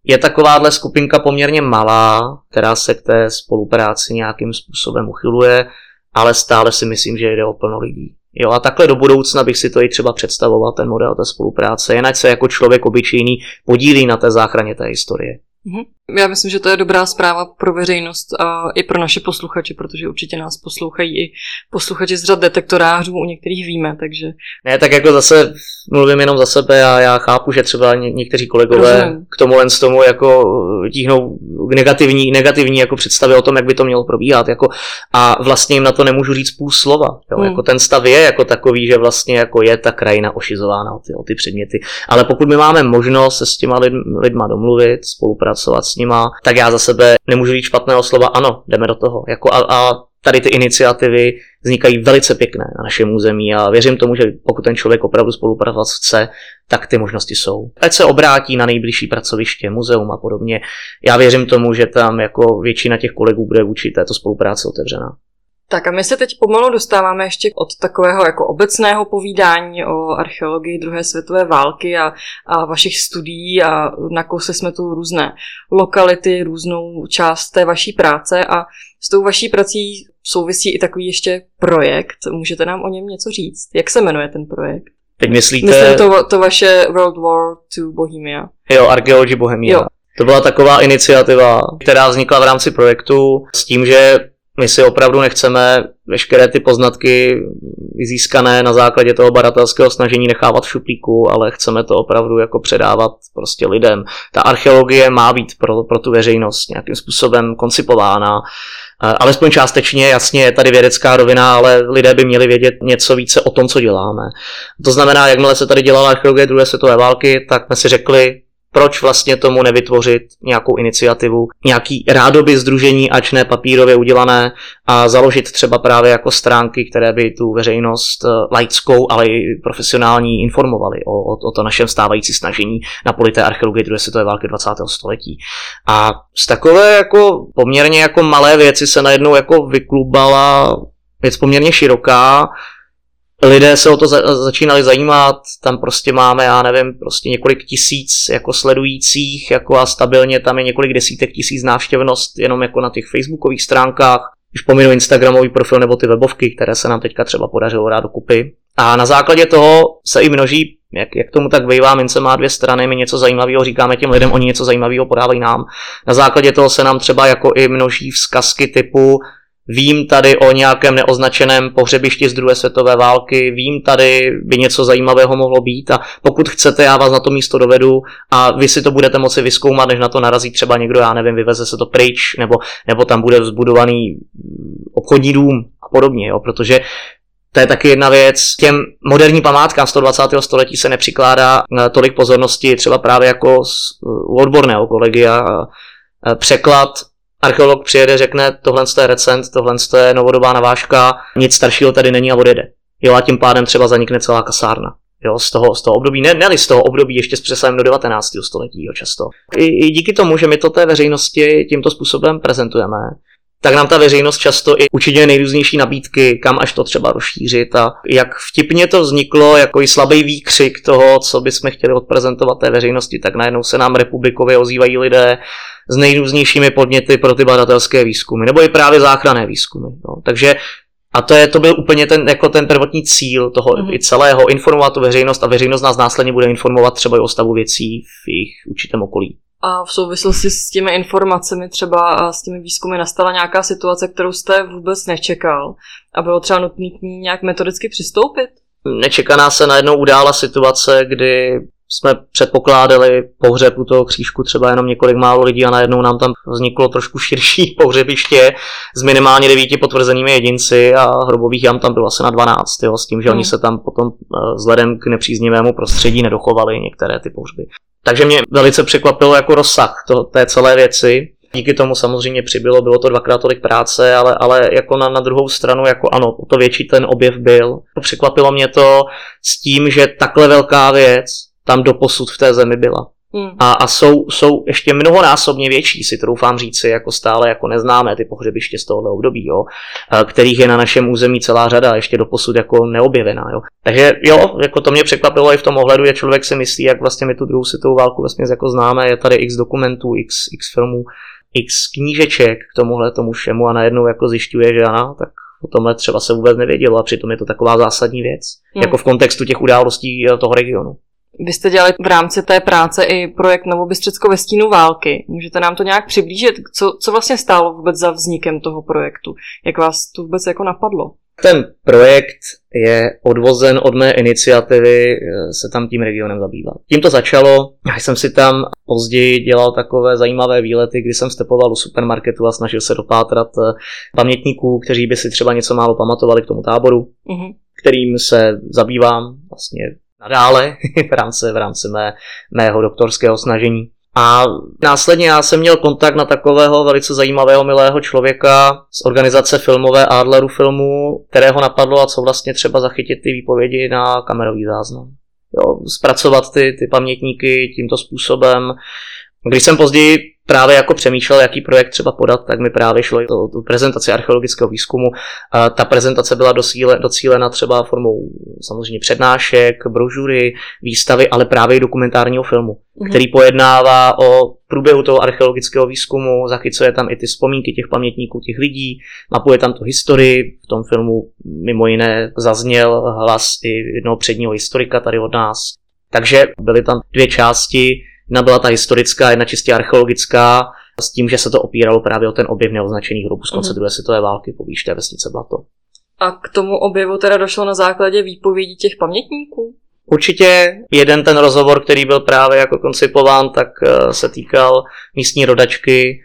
je takováhle skupinka poměrně malá, která se k té spolupráci nějakým způsobem uchyluje, ale stále si myslím, že jde o plno lidí. Jo, a takhle do budoucna bych si to i třeba představoval, ten model té spolupráce, jen ať se jako člověk obyčejný podílí na té záchraně té historie. Mm-hmm. Já myslím, že to je dobrá zpráva pro veřejnost a i pro naše posluchače, protože určitě nás poslouchají i posluchači z řad detektorářů, u některých víme, takže... Ne, tak jako zase mluvím jenom za sebe a já chápu, že třeba ně, někteří kolegové Rozumím. k tomu len z tomu jako tíhnou negativní, negativní jako představy o tom, jak by to mělo probíhat. Jako, a vlastně jim na to nemůžu říct půl slova. Jo, hmm. jako ten stav je jako takový, že vlastně jako je ta krajina ošizována o ty, o ty předměty. Ale pokud my máme možnost se s těma lid, lidma domluvit, spolupracovat nima, tak já za sebe nemůžu říct špatného slova, ano, jdeme do toho. Jako a, a tady ty iniciativy vznikají velice pěkné na našem území a věřím tomu, že pokud ten člověk opravdu spolupracovat chce, tak ty možnosti jsou. Ať se obrátí na nejbližší pracoviště, muzeum a podobně. Já věřím tomu, že tam jako většina těch kolegů bude vůči této spolupráce otevřená. Tak a my se teď pomalu dostáváme ještě od takového jako obecného povídání o archeologii druhé světové války a, a vašich studií a nakousli jsme tu různé lokality, různou část té vaší práce a s tou vaší prací souvisí i takový ještě projekt. Můžete nám o něm něco říct? Jak se jmenuje ten projekt? Teď myslíte... Myslím to, to vaše World War II Bohemia. Jo, Archaeology Bohemia. Jo. To byla taková iniciativa, která vznikla v rámci projektu s tím, že my si opravdu nechceme veškeré ty poznatky získané na základě toho badatelského snažení nechávat v šuplíku, ale chceme to opravdu jako předávat prostě lidem. Ta archeologie má být pro, pro tu veřejnost nějakým způsobem koncipována, alespoň částečně, jasně je tady vědecká rovina, ale lidé by měli vědět něco více o tom, co děláme. To znamená, jakmile se tady dělala archeologie druhé světové války, tak jsme si řekli, proč vlastně tomu nevytvořit nějakou iniciativu, nějaký rádoby združení, ač ne papírově udělané a založit třeba právě jako stránky, které by tu veřejnost eh, laickou, ale i profesionální informovaly o, o, o to našem stávající snažení na polité archeologie druhé světové války 20. století. A z takové jako poměrně jako malé věci se najednou jako vyklubala věc poměrně široká, lidé se o to za, začínali zajímat, tam prostě máme, já nevím, prostě několik tisíc jako sledujících, jako a stabilně tam je několik desítek tisíc návštěvnost jenom jako na těch facebookových stránkách, když pominu Instagramový profil nebo ty webovky, které se nám teďka třeba podařilo dát dokupy. A na základě toho se i množí, jak, jak tomu tak bývá, mince má dvě strany, my něco zajímavého říkáme těm lidem, oni něco zajímavého podávají nám. Na základě toho se nám třeba jako i množí vzkazky typu Vím tady o nějakém neoznačeném pohřebišti z druhé světové války, vím tady by něco zajímavého mohlo být a pokud chcete, já vás na to místo dovedu a vy si to budete moci vyskoumat, než na to narazí třeba někdo, já nevím, vyveze se to pryč, nebo, nebo tam bude zbudovaný obchodní dům a podobně, jo, protože to je taky jedna věc. Těm moderní památkám 120. století se nepřikládá eh, tolik pozornosti třeba právě jako u odborného kolegia. Eh, překlad archeolog přijede, řekne, tohle je recent, tohle je novodobá navážka, nic staršího tady není a odjede. Jo a tím pádem třeba zanikne celá kasárna. Jo, z toho, z toho období, ne, ne z toho období ještě s přesahem do 19. století, jo, často. I, I díky tomu, že my to té veřejnosti tímto způsobem prezentujeme, tak nám ta veřejnost často i učiňuje nejrůznější nabídky, kam až to třeba rozšířit a jak vtipně to vzniklo, jako i slabý výkřik toho, co bychom chtěli odprezentovat té veřejnosti, tak najednou se nám republikově ozývají lidé s nejrůznějšími podněty pro ty badatelské výzkumy, nebo i právě záchranné výzkumy. No. Takže a to, je, to byl úplně ten, jako ten prvotní cíl toho mm-hmm. i celého, informovat tu veřejnost a veřejnost nás následně bude informovat třeba i o stavu věcí v jejich určitém okolí. A v souvislosti s těmi informacemi třeba a s těmi výzkumy nastala nějaká situace, kterou jste vůbec nečekal a bylo třeba nutné k ní nějak metodicky přistoupit? Nečekaná se najednou udála situace, kdy jsme předpokládali pohřeb u toho křížku třeba jenom několik málo lidí a najednou nám tam vzniklo trošku širší pohřebiště s minimálně devíti potvrzenými jedinci a hrobových jam tam bylo asi na 12, jo, s tím, že hmm. oni se tam potom eh, vzhledem k nepříznivému prostředí nedochovali některé ty pohřby. Takže mě velice překvapilo jako rozsah to, té celé věci. Díky tomu samozřejmě přibylo, bylo to dvakrát tolik práce, ale, ale jako na, na druhou stranu, jako ano, to větší ten objev byl. Překvapilo mě to s tím, že takhle velká věc tam doposud v té zemi byla. Hmm. A, a jsou, jsou ještě mnohonásobně větší, si troufám říci, jako stále jako neznámé ty pohřebiště z tohohle období, jo, kterých je na našem území celá řada, ještě do posud jako neobjevená. Jo. Takže jo, jako to mě překvapilo i v tom ohledu, že člověk si myslí, jak vlastně my tu druhou světovou válku vlastně jako známe, je tady x dokumentů, x, x filmů, x knížeček k tomuhle tomu všemu a najednou jako zjišťuje, že ano, tak o tomhle třeba se vůbec nevědělo a přitom je to taková zásadní věc, hmm. jako v kontextu těch událostí eh, toho regionu. Vy jste dělali v rámci té práce i projekt Novobystřicko ve stínu války. Můžete nám to nějak přiblížit? Co, co vlastně stálo vůbec za vznikem toho projektu? Jak vás to vůbec jako napadlo? Ten projekt je odvozen od mé iniciativy eh, se tam tím regionem zabývat. Tím to začalo, já jsem si tam později dělal takové zajímavé výlety, kdy jsem stepoval u supermarketu a snažil se dopátrat eh, pamětníků, kteří by si třeba něco málo pamatovali k tomu táboru, mm-hmm. kterým se zabývám vlastně nadále v rámci, v rámci mé, mého doktorského snažení. A následně já jsem měl kontakt na takového velice zajímavého, milého člověka z organizace filmové Adleru filmu, kterého napadlo a co vlastně třeba zachytit ty výpovědi na kamerový záznam. Jo, zpracovat ty, ty pamětníky tímto způsobem. Když jsem později právě jako přemýšlel, jaký projekt třeba podat, tak mi právě šlo o tu prezentaci archeologického výzkumu. A ta prezentace byla docíle, docílena třeba formou samozřejmě přednášek, brožury, výstavy, ale právě i dokumentárního filmu, mm-hmm. který pojednává o průběhu toho archeologického výzkumu, zachycuje tam i ty vzpomínky těch pamětníků, těch lidí, mapuje tam tu historii. V tom filmu mimo jiné zazněl hlas i jednoho předního historika tady od nás. Takže byly tam dvě části, Jedna byla ta historická, jedna čistě archeologická, s tím, že se to opíralo právě o ten objev neoznačených hrobů z konce mm. druhé světové války po té vesnice Blato. A k tomu objevu teda došlo na základě výpovědí těch pamětníků? Určitě jeden ten rozhovor, který byl právě jako koncipován, tak eh, se týkal místní rodačky,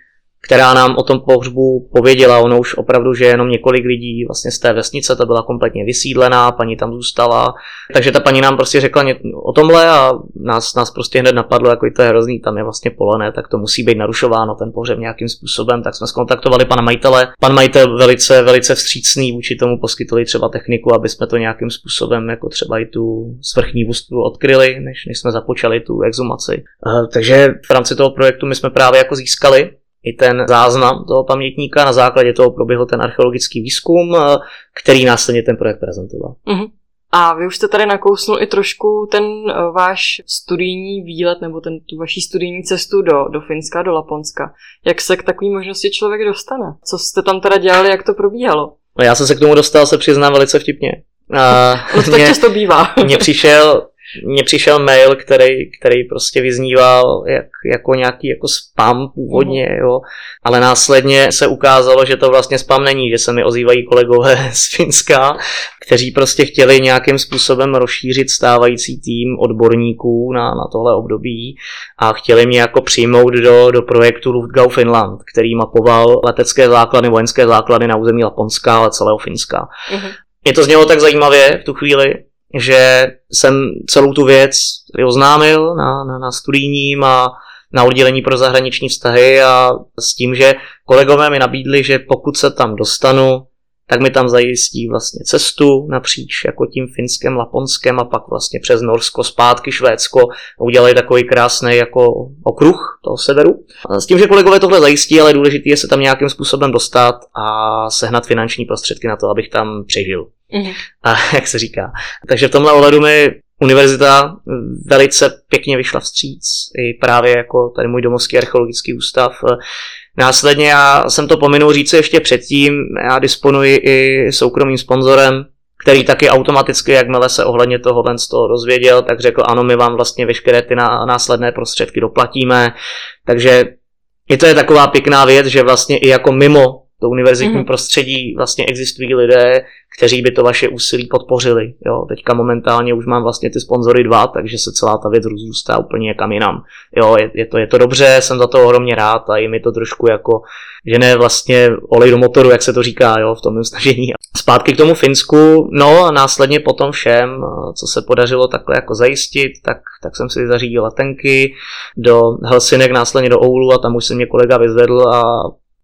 která nám o tom pohřbu pověděla. Ono už opravdu, že jenom několik lidí vlastně z té vesnice, ta byla kompletně vysídlená, paní tam zůstala. Takže ta paní nám prostě řekla o tomhle a nás, nás prostě hned napadlo, jako to je hrozný, tam je vlastně polené, tak to musí být narušováno, ten pohřeb nějakým způsobem. Tak jsme skontaktovali pana majitele. Pan majitel velice, velice vstřícný vůči tomu poskytli třeba techniku, aby jsme to nějakým způsobem, jako třeba i tu svrchní vůstvu odkryli, než, než jsme započali tu exumaci. Uh, takže v rámci toho projektu my jsme právě jako získali i ten záznam toho pamětníka. Na základě toho proběhl ten archeologický výzkum, eh, který následně ten projekt prezentoval. Uh-huh. A vy už jste tady nakousnul i trošku ten uh, váš studijní výlet nebo ten, tu vaší studijní cestu do, do Finska, do Laponska. Jak se k takové možnosti člověk dostane? Co jste tam teda dělali, jak to probíhalo? No já jsem se k tomu dostal, se přiznám, velice vtipně. A no to tak často bývá. Mně přišel, mně přišel mail, který, který prostě vyzníval jak, jako nějaký jako spam původně, mm. jo, ale následně se ukázalo, že to vlastně spam není, že se mi ozývají kolegové z Finska, kteří prostě chtěli nějakým způsobem rozšířit stávající tým odborníků na, na tohle období a chtěli mě jako přijmout do, do projektu Luftgau Finland, který mapoval letecké základy, vojenské základy na území Laponska, ale celého Finska. Mm. Mě to znělo tak zajímavě v tu chvíli, že jsem celou tu věc oznámil na, na, na studijním a na oddělení pro zahraniční vztahy a s tím, že kolegové mi nabídli, že pokud se tam dostanu, tak mi tam zajistí vlastně cestu napříč jako tím finském, laponskem a pak vlastně přes Norsko, zpátky Švédsko udělají takový krásný jako okruh toho severu. A s tím, že kolegové tohle zajistí, ale důležité je se tam nějakým způsobem dostat a sehnat finanční prostředky na to, abych tam přežil. A jak se říká. Takže v tomhle ohledu mi univerzita velice pěkně vyšla vstříc. I právě jako tady můj domovský archeologický ústav. Následně já jsem to pominul říct ještě předtím, já disponuji i soukromým sponzorem, který taky automaticky, jakmile se ohledně toho ven z toho rozvěděl, tak řekl, ano, my vám vlastně veškeré ty následné prostředky doplatíme. Takže i to je taková pěkná věc, že vlastně i jako mimo to univerzitní mm-hmm. prostředí vlastně existují lidé, kteří by to vaše úsilí podpořili. Jo, teďka momentálně už mám vlastně ty sponzory dva, takže se celá ta věc rozrůstá úplně kam jinam. Jo, je, je, to, je to dobře, jsem za to ohromně rád a i mi to trošku jako, že ne vlastně olej do motoru, jak se to říká, jo, v tom snažení. Zpátky k tomu Finsku, no a následně potom všem, co se podařilo takhle jako zajistit, tak, tak jsem si zařídil letenky do Helsinek, následně do Oulu a tam už se mě kolega vyzvedl a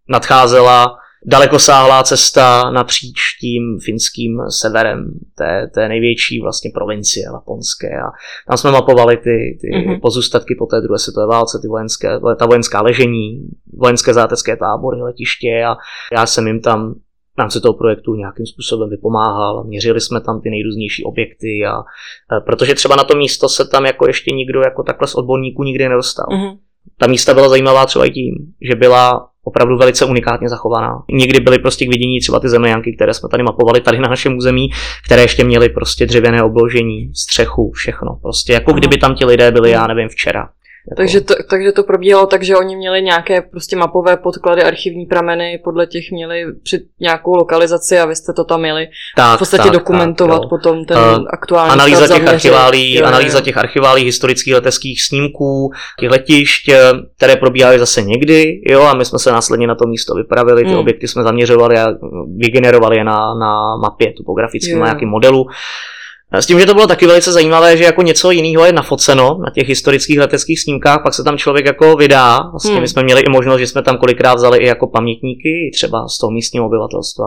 nadcházela dalekosáhlá cesta napříč tím finským severem té, té největší vlastně provincie laponské a tam jsme mapovali ty, ty mm-hmm. pozůstatky po té druhé světové válce, ty vojenské, ta vojenská ležení, vojenské zátecké tábory, letiště a já jsem jim tam v rámci toho projektu nějakým způsobem vypomáhal. Měřili jsme tam ty nejrůznější objekty a, a protože třeba na to místo se tam jako ještě nikdo jako takhle z odborníků nikdy nedostal. Mm-hmm. Ta místa byla zajímavá třeba i tím, že byla opravdu velice unikátně zachovaná. Někdy byly prostě k vidění třeba ty zemějanky, které jsme tady mapovali tady na našem území, které ještě měly prostě dřevěné obložení, střechu, všechno. Prostě jako kdyby tam ti lidé byli, já nevím, včera. Jako... Takže, to, takže to probíhalo tak, že oni měli nějaké prostě mapové podklady, archivní prameny, podle těch měli při nějakou lokalizaci a vy jste to tam měli tak, v podstatě tak, dokumentovat tak, potom ten uh, aktuální analýza těch, archiválí, jo, analýza těch archiválí historických leteckých snímků, těch letišť, eh, které probíhaly zase někdy, jo, a my jsme se následně na to místo vypravili, ty hmm. objekty jsme zaměřovali a vygenerovali je na, na mapě topografickém, na nějakém modelu. S tím, že to bylo taky velice zajímavé, že jako něco jiného je nafoceno na těch historických leteckých snímkách, pak se tam člověk jako vydá. Vlastně hmm. my jsme měli i možnost, že jsme tam kolikrát vzali i jako pamětníky, třeba z toho místního obyvatelstva,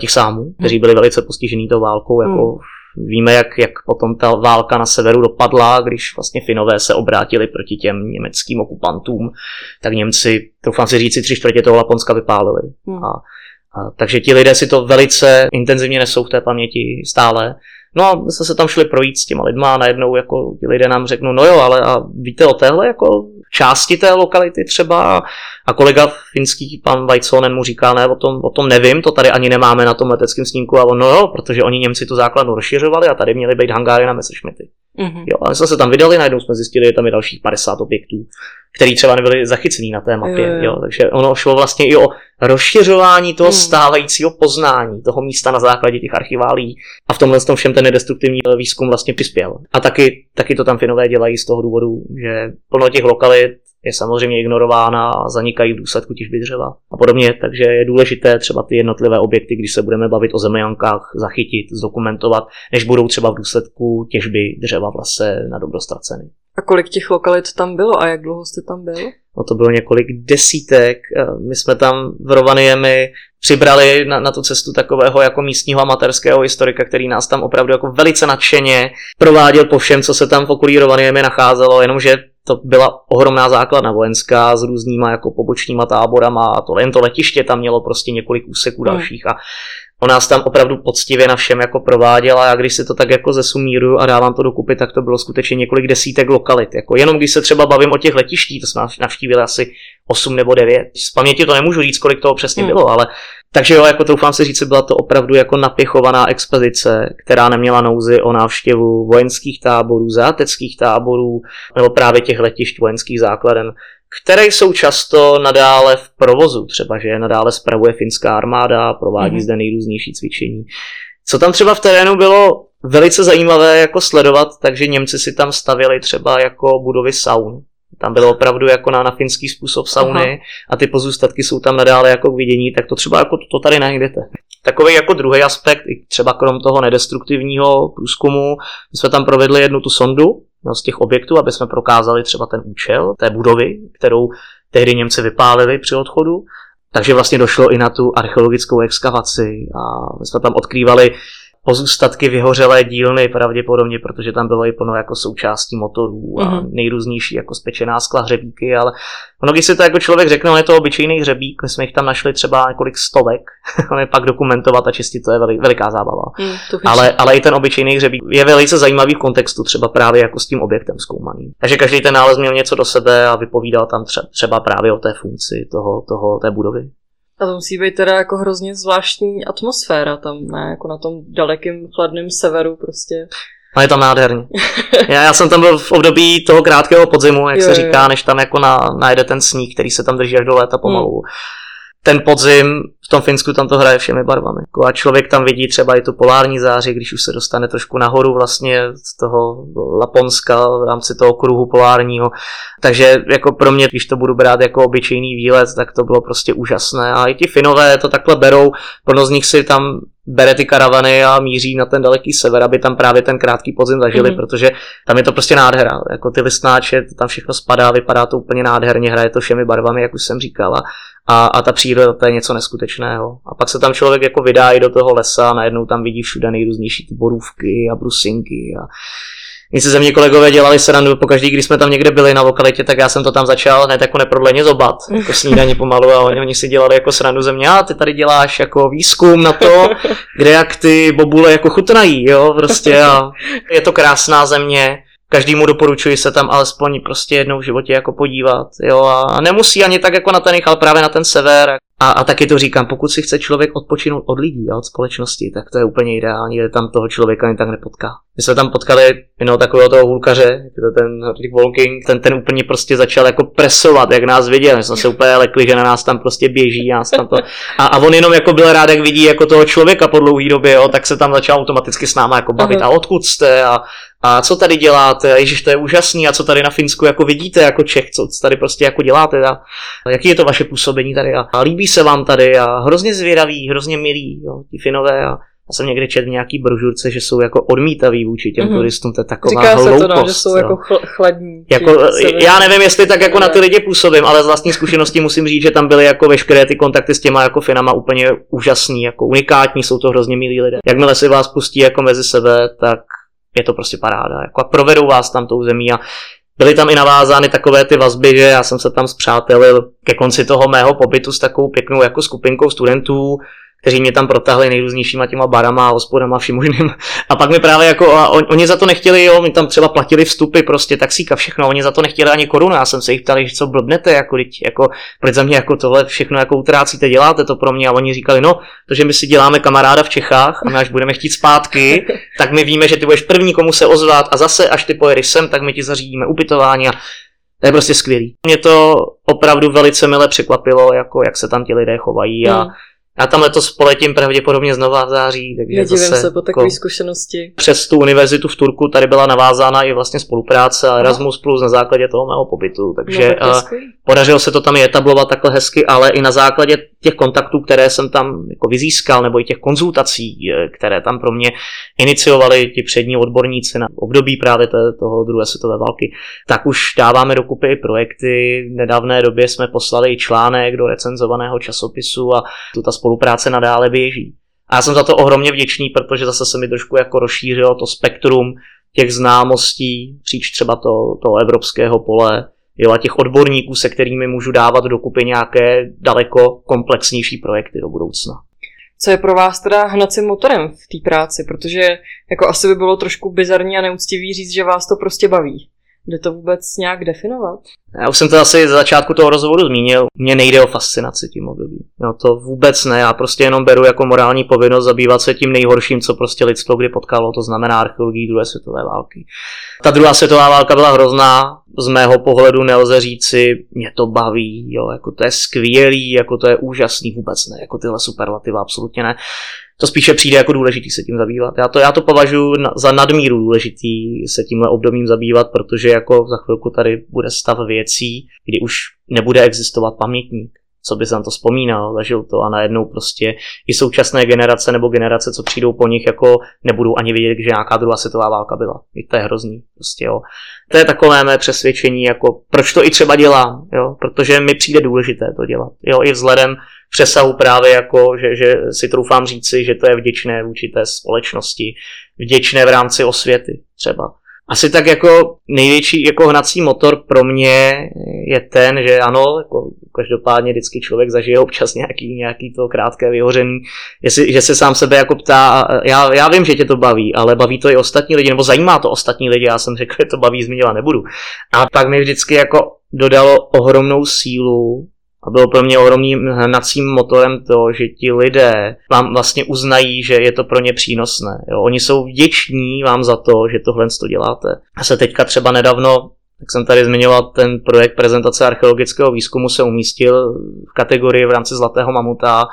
těch sámů, hmm. kteří byli velice postižený tou válkou, jako hmm. Víme, jak, jak potom ta válka na severu dopadla, když vlastně Finové se obrátili proti těm německým okupantům, tak Němci, troufám si říci, tři čtvrtě toho Laponska vypálili. Hmm. A, a, takže ti lidé si to velice intenzivně nesou v té paměti stále. No a my jsme se tam šli projít s těma lidma a najednou jako ti lidé nám řeknou, no jo, ale a víte o téhle jako části té lokality třeba a kolega finský, pan Vajconen, mu říká, ne, o tom, o tom nevím, to tady ani nemáme na tom leteckém snímku a on, no jo, protože oni Němci tu základnu rozšiřovali a tady měly být hangáry na Messerschmitty. Mm-hmm. Jo, ale jsme se tam vydali, najednou jsme zjistili, že tam je dalších 50 objektů, které třeba nebyly zachycený na té mapě. Jo, jo. Jo, takže ono šlo vlastně i o rozšiřování toho mm. stávajícího poznání toho místa na základě těch archiválí. A v tomhle tom všem ten nedestruktivní výzkum vlastně přispěl. A taky, taky to tam Finové dělají z toho důvodu, že plno těch lokalit je samozřejmě ignorována a zanikají v důsledku těžby dřeva a podobně, takže je důležité třeba ty jednotlivé objekty, když se budeme bavit o zemiankách, zachytit, zdokumentovat, než budou třeba v důsledku těžby dřeva v lese na dobro ztraceny. A kolik těch lokalit tam bylo a jak dlouho jste tam byl? No to bylo několik desítek. My jsme tam v Rovaniemi přibrali na, na tu cestu takového jako místního amatérského historika, který nás tam opravdu jako velice nadšeně prováděl po všem, co se tam v okolí Rovaniemi nacházelo, jenomže to byla ohromná základna vojenská s různýma jako pobočníma táborama a to jen to letiště tam mělo prostě několik úseků hmm. dalších a on nás tam opravdu poctivě na všem jako prováděla a když si to tak jako zesumíruju a dávám to dokupy, tak to bylo skutečně několik desítek lokalit. Jako jenom když se třeba bavím o těch letištích, to jsme navštívili asi 8 nebo 9. Z paměti to nemůžu říct, kolik toho přesně hmm. bylo, ale takže jo, jako troufám si říct, byla to opravdu jako napěchovaná expedice, která neměla nouzy o návštěvu vojenských táborů, záteckých táborů nebo právě těch letišť vojenských základen, které jsou často nadále v provozu, třeba že je nadále spravuje finská armáda, provádí mm-hmm. zde nejrůznější cvičení. Co tam třeba v terénu bylo velice zajímavé jako sledovat, takže Němci si tam stavili třeba jako budovy saun. Tam bylo opravdu jako na, na finský způsob sauny Aha. a ty pozůstatky jsou tam nadále jako k vidění, tak to třeba jako to tady najdete. Takový jako druhý aspekt, třeba krom toho nedestruktivního průzkumu, my jsme tam provedli jednu tu sondu z těch objektů, aby jsme prokázali třeba ten účel té budovy, kterou tehdy Němci vypálili při odchodu. Takže vlastně došlo i na tu archeologickou exkavaci a my jsme tam odkrývali pozůstatky vyhořelé dílny pravděpodobně, protože tam bylo i plno jako součástí motorů a mm-hmm. nejrůznější jako spečená skla hřebíky, ale ono, když si to jako člověk řekne, on je to obyčejný hřebík, my jsme jich tam našli třeba několik stovek, ale pak dokumentovat a čistit to je velik, veliká zábava. Mm, ale, ale i ten obyčejný hřebík je velice zajímavý v kontextu třeba právě jako s tím objektem zkoumaným. Takže každý ten nález měl něco do sebe a vypovídal tam třeba právě o té funkci toho, toho, té budovy. A to musí být teda jako hrozně zvláštní atmosféra tam, ne? Jako na tom dalekém chladném severu prostě. A je tam nádherně. Já, já jsem tam byl v období toho krátkého podzimu, jak jo, se říká, jo. než tam jako na, najde ten sníh, který se tam drží až do léta pomalu. Hmm. Ten podzim v tom Finsku tam to hraje všemi barvami. Jako a člověk tam vidí třeba i tu polární záři, když už se dostane trošku nahoru vlastně z toho Laponska v rámci toho kruhu polárního. Takže jako pro mě, když to budu brát jako obyčejný výlet, tak to bylo prostě úžasné. A i ti Finové to takhle berou, plno z nich si tam bere ty karavany a míří na ten daleký sever, aby tam právě ten krátký podzim zažili, mm-hmm. protože tam je to prostě nádhera. Jako ty listnáče, to tam všechno spadá, vypadá to úplně nádherně, hraje to všemi barvami, jak už jsem říkala. A, a ta příroda to je něco neskutečného. A pak se tam člověk jako vydá i do toho lesa a najednou tam vidí všude nejrůznější ty borůvky a brusinky a my se ze mě kolegové dělali srandu, pokaždý, když jsme tam někde byli na lokalitě, tak já jsem to tam začal hned jako neprodleně zobat, jako snídaně pomalu a oni, oni si dělali jako srandu ze mě, a ty tady děláš jako výzkum na to, kde jak ty bobule jako chutnají, jo, prostě a je to krásná země, každému doporučuji se tam alespoň prostě jednou v životě jako podívat, jo, a nemusí ani tak jako na ten ale právě na ten sever. A, a taky to říkám, pokud si chce člověk odpočinout od lidí a od společnosti, tak to je úplně ideální, že tam toho člověka ani tak nepotká. My jsme tam potkali jednoho takového toho hulkaře, to ten Rick Walking, ten, ten úplně prostě začal jako presovat, jak nás viděl. My jsme se úplně lekli, že na nás tam prostě běží. Nás tam to... a, a, on jenom jako byl rád, jak vidí jako toho člověka po dlouhé době, jo, tak se tam začal automaticky s náma jako bavit. Aha. A odkud jste? A, a co tady děláte? Ježiš, to je úžasný. A co tady na Finsku jako vidíte jako Čech? Co tady prostě jako děláte? A jaký je to vaše působení tady? A, a líbí se vám tady? A hrozně zvědaví, hrozně milí, jo, ti Finové. A, já jsem někde četl nějaký brožurce, že jsou jako odmítaví vůči těm mm-hmm. turistům, to je taková Říká hloupost. se to, no, že jsou jo. jako chl- chladní. Jako, já nevím, jestli tak jako na ty lidi působím, ale z vlastní zkušenosti musím říct, že tam byly jako veškeré ty kontakty s těma jako Finama úplně úžasný, jako unikátní, jsou to hrozně milí lidé. Jakmile si vás pustí jako mezi sebe, tak je to prostě paráda. Jako a provedou vás tam tou zemí a byly tam i navázány takové ty vazby, že já jsem se tam zpřátelil ke konci toho mého pobytu s takovou pěknou jako skupinkou studentů, kteří mě tam protahli nejrůznějšíma těma barama, hospodama, vším možným. A pak mi právě jako, a on, oni za to nechtěli, jo, mi tam třeba platili vstupy, prostě taxíka, všechno, oni za to nechtěli ani korunu. Já jsem se jich ptal, že co blbnete, jako, teď, jako, proč za mě jako tohle všechno jako utrácíte, děláte to pro mě. A oni říkali, no, to, že my si děláme kamaráda v Čechách a my až budeme chtít zpátky, tak my víme, že ty budeš první, komu se ozvat a zase, až ty pojedeš sem, tak my ti zařídíme ubytování a to je prostě skvělý. Mě to opravdu velice mile překvapilo, jako jak se tam ti lidé chovají a mm já tam letos poletím pravděpodobně znova v září. Takže Nedivím zase, se po takové jako, zkušenosti. Přes tu univerzitu v Turku tady byla navázána i vlastně spolupráce a Erasmus Plus na základě toho mého pobytu. Takže no, tak podařilo se to tam i etablovat takhle hezky, ale i na základě těch kontaktů, které jsem tam jako vyzískal, nebo i těch konzultací, eh, které tam pro mě iniciovali ti přední odborníci na období právě toho druhé světové války, tak už dáváme dokupy projekty. V nedávné době jsme poslali i článek do recenzovaného časopisu a tu ta spolupráce nadále běží. A já jsem za to ohromně vděčný, protože zase se mi trošku jako rozšířilo to spektrum těch známostí příč třeba to, toho evropského pole, jo, a těch odborníků, se kterými můžu dávat dokupy nějaké daleko komplexnější projekty do budoucna. Co je pro vás teda hnacím motorem v té práci? Protože jako asi by bylo trošku bizarní a neúctivý říct, že vás to prostě baví. Jde to vůbec nějak definovat? Já už jsem to asi za začátku toho rozhovoru zmínil. Mně nejde o fascinaci tím obdobím. No to vůbec ne. Já prostě jenom beru jako morální povinnost zabývat se tím nejhorším, co prostě lidstvo kdy potkalo, to znamená archeologii druhé světové války. Ta druhá světová válka byla hrozná, z mého pohledu nelze říci, mě to baví, jo, jako to je skvělý, jako to je úžasný, vůbec ne, jako tyhle superlativa absolutně ne to spíše přijde jako důležitý se tím zabývat. Já to, já to považuji za nadmíru důležitý se tímhle obdobím zabývat, protože jako za chvilku tady bude stav věcí, kdy už nebude existovat pamětník co by se na to vzpomínal, zažil to a najednou prostě i současné generace nebo generace, co přijdou po nich, jako nebudou ani vědět, že nějaká druhá světová válka byla. I to je hrozný. Prostě, jo. To je takové mé přesvědčení, jako proč to i třeba dělám, jo? protože mi přijde důležité to dělat. Jo? I vzhledem přesahu právě jako, že, že si troufám říci, že to je vděčné vůči té společnosti, vděčné v rámci osvěty třeba. Asi tak jako největší jako hnací motor pro mě je ten, že ano, jako každopádně vždycky člověk zažije občas nějaký, nějaký to krátké vyhoření, jestli, že se sám sebe jako ptá, já, já vím, že tě to baví, ale baví to i ostatní lidi, nebo zajímá to ostatní lidi, já jsem řekl, že to baví, zmiňovat nebudu. A pak mi vždycky jako dodalo ohromnou sílu a bylo pro mě ohromným hnacím motorem to, že ti lidé vám vlastně uznají, že je to pro ně přínosné. Jo? Oni jsou vděční vám za to, že tohle to děláte. A se teďka třeba nedávno jak jsem tady zmiňoval, ten projekt prezentace archeologického výzkumu se umístil v kategorii v rámci Zlatého mamuta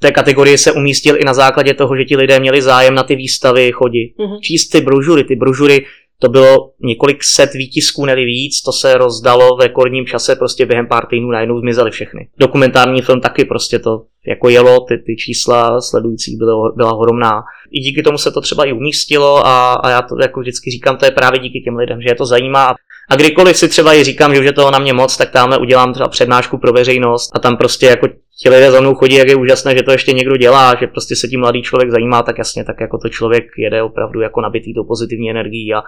té kategorii se umístil i na základě toho, že ti lidé měli zájem na ty výstavy chodit. Mm-hmm. Číst ty brožury, ty brožury to bylo několik set výtisků, neli víc, to se rozdalo v rekordním čase, prostě během pár týdnů najednou zmizely všechny. Dokumentární film taky prostě to jako jelo, ty, ty čísla sledujících bylo, byla ohromná. I díky tomu se to třeba i umístilo a, a já to jako vždycky říkám, to je právě díky těm lidem, že je to zajímá. A kdykoliv si třeba i říkám, že už je toho na mě moc, tak tamhle udělám třeba přednášku pro veřejnost a tam prostě jako ti lidé za mnou chodí, jak je úžasné, že to ještě někdo dělá, že prostě se tím mladý člověk zajímá, tak jasně, tak jako to člověk jede opravdu jako nabitý tou pozitivní energií a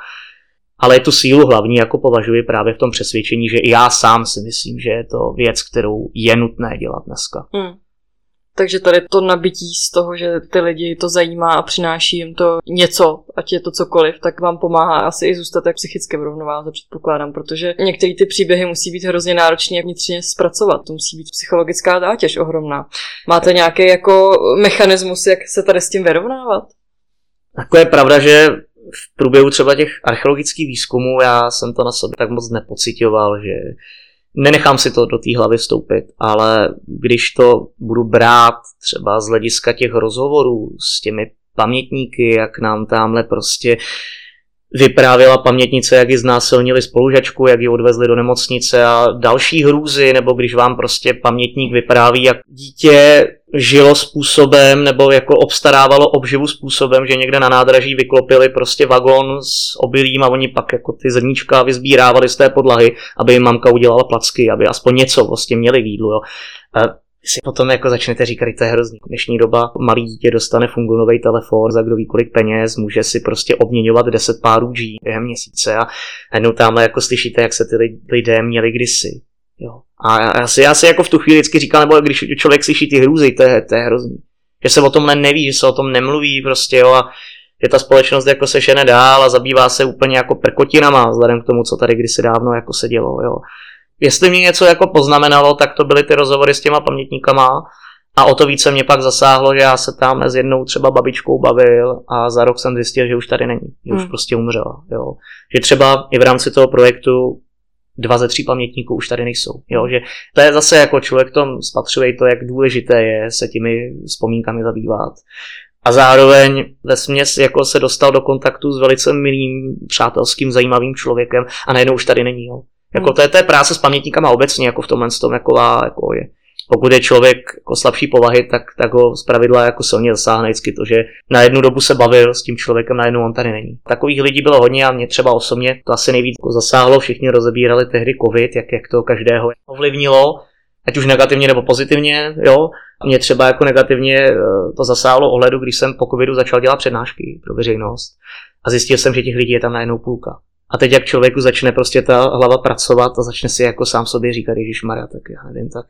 ale tu sílu hlavní jako považuji právě v tom přesvědčení, že i já sám si myslím, že je to věc, kterou je nutné dělat dneska. Hmm. Takže tady to nabití z toho, že ty lidi to zajímá a přináší jim to něco, ať je to cokoliv, tak vám pomáhá asi i zůstat tak psychicky v rovnováze, předpokládám, protože některé ty příběhy musí být hrozně náročné vnitřně zpracovat. To musí být psychologická zátěž ohromná. Máte nějaký jako mechanismus, jak se tady s tím vyrovnávat? Jako je pravda, že v průběhu třeba těch archeologických výzkumů já jsem to na sobě tak moc nepocitoval, že nenechám si to do té hlavy vstoupit, ale když to budu brát třeba z hlediska těch rozhovorů s těmi pamětníky, jak nám tamhle prostě vyprávěla pamětnice, jak ji znásilnili spolužačku, jak ji odvezli do nemocnice a další hrůzy, nebo když vám prostě pamětník vypráví, jak dítě žilo způsobem nebo jako obstarávalo obživu způsobem, že někde na nádraží vyklopili prostě vagon s obilím a oni pak jako ty zrníčka vyzbírávali z té podlahy, aby jim mamka udělala placky, aby aspoň něco vlastně měli v jídlu. Jo. A si potom jako začnete říkat, to je hrozný. Dnešní doba malý dítě dostane fungulový telefon za kdo ví kolik peněz, může si prostě obměňovat 10 párů G během měsíce a jednou tamhle jako slyšíte, jak se ty lidé měli kdysi. Jo. A já si, já si jako v tu chvíli vždycky říkal, nebo když člověk slyší ty hrůzy, to je, to je hrozný. Že se o tom neví, že se o tom nemluví prostě, jo, a že ta společnost jako se šene dál a zabývá se úplně jako prkotinama, vzhledem k tomu, co tady kdysi dávno jako se dělo, jo. Jestli mě něco jako poznamenalo, tak to byly ty rozhovory s těma pamětníkama a o to více mě pak zasáhlo, že já se tam s jednou třeba babičkou bavil a za rok jsem zjistil, že už tady není, že už hmm. prostě umřela, jo. Že třeba i v rámci toho projektu dva ze tří pamětníků už tady nejsou. Jo? Že to je zase jako člověk tom spatřuje to, jak důležité je se těmi vzpomínkami zabývat. A zároveň ve směs jako se dostal do kontaktu s velice milým, přátelským, zajímavým člověkem a najednou už tady není. Jo? Jako hmm. to je té práce s pamětníkama obecně, jako v tomhle tom, jako, jako je pokud je člověk jako slabší povahy, tak, tak ho z pravidla jako silně zasáhne vždycky to, že na jednu dobu se bavil s tím člověkem, na jednu on tady není. Takových lidí bylo hodně a mě třeba osobně to asi nejvíc jako zasáhlo, všichni rozebírali tehdy covid, jak, jak to každého ovlivnilo, ať už negativně nebo pozitivně, jo. Mě třeba jako negativně eh, to zasáhlo ohledu, když jsem po covidu začal dělat přednášky pro veřejnost a zjistil jsem, že těch lidí je tam najednou půlka. A teď jak člověku začne prostě ta hlava pracovat a začne si jako sám sobě říkat, Ježíš Maria, tak já nevím, tak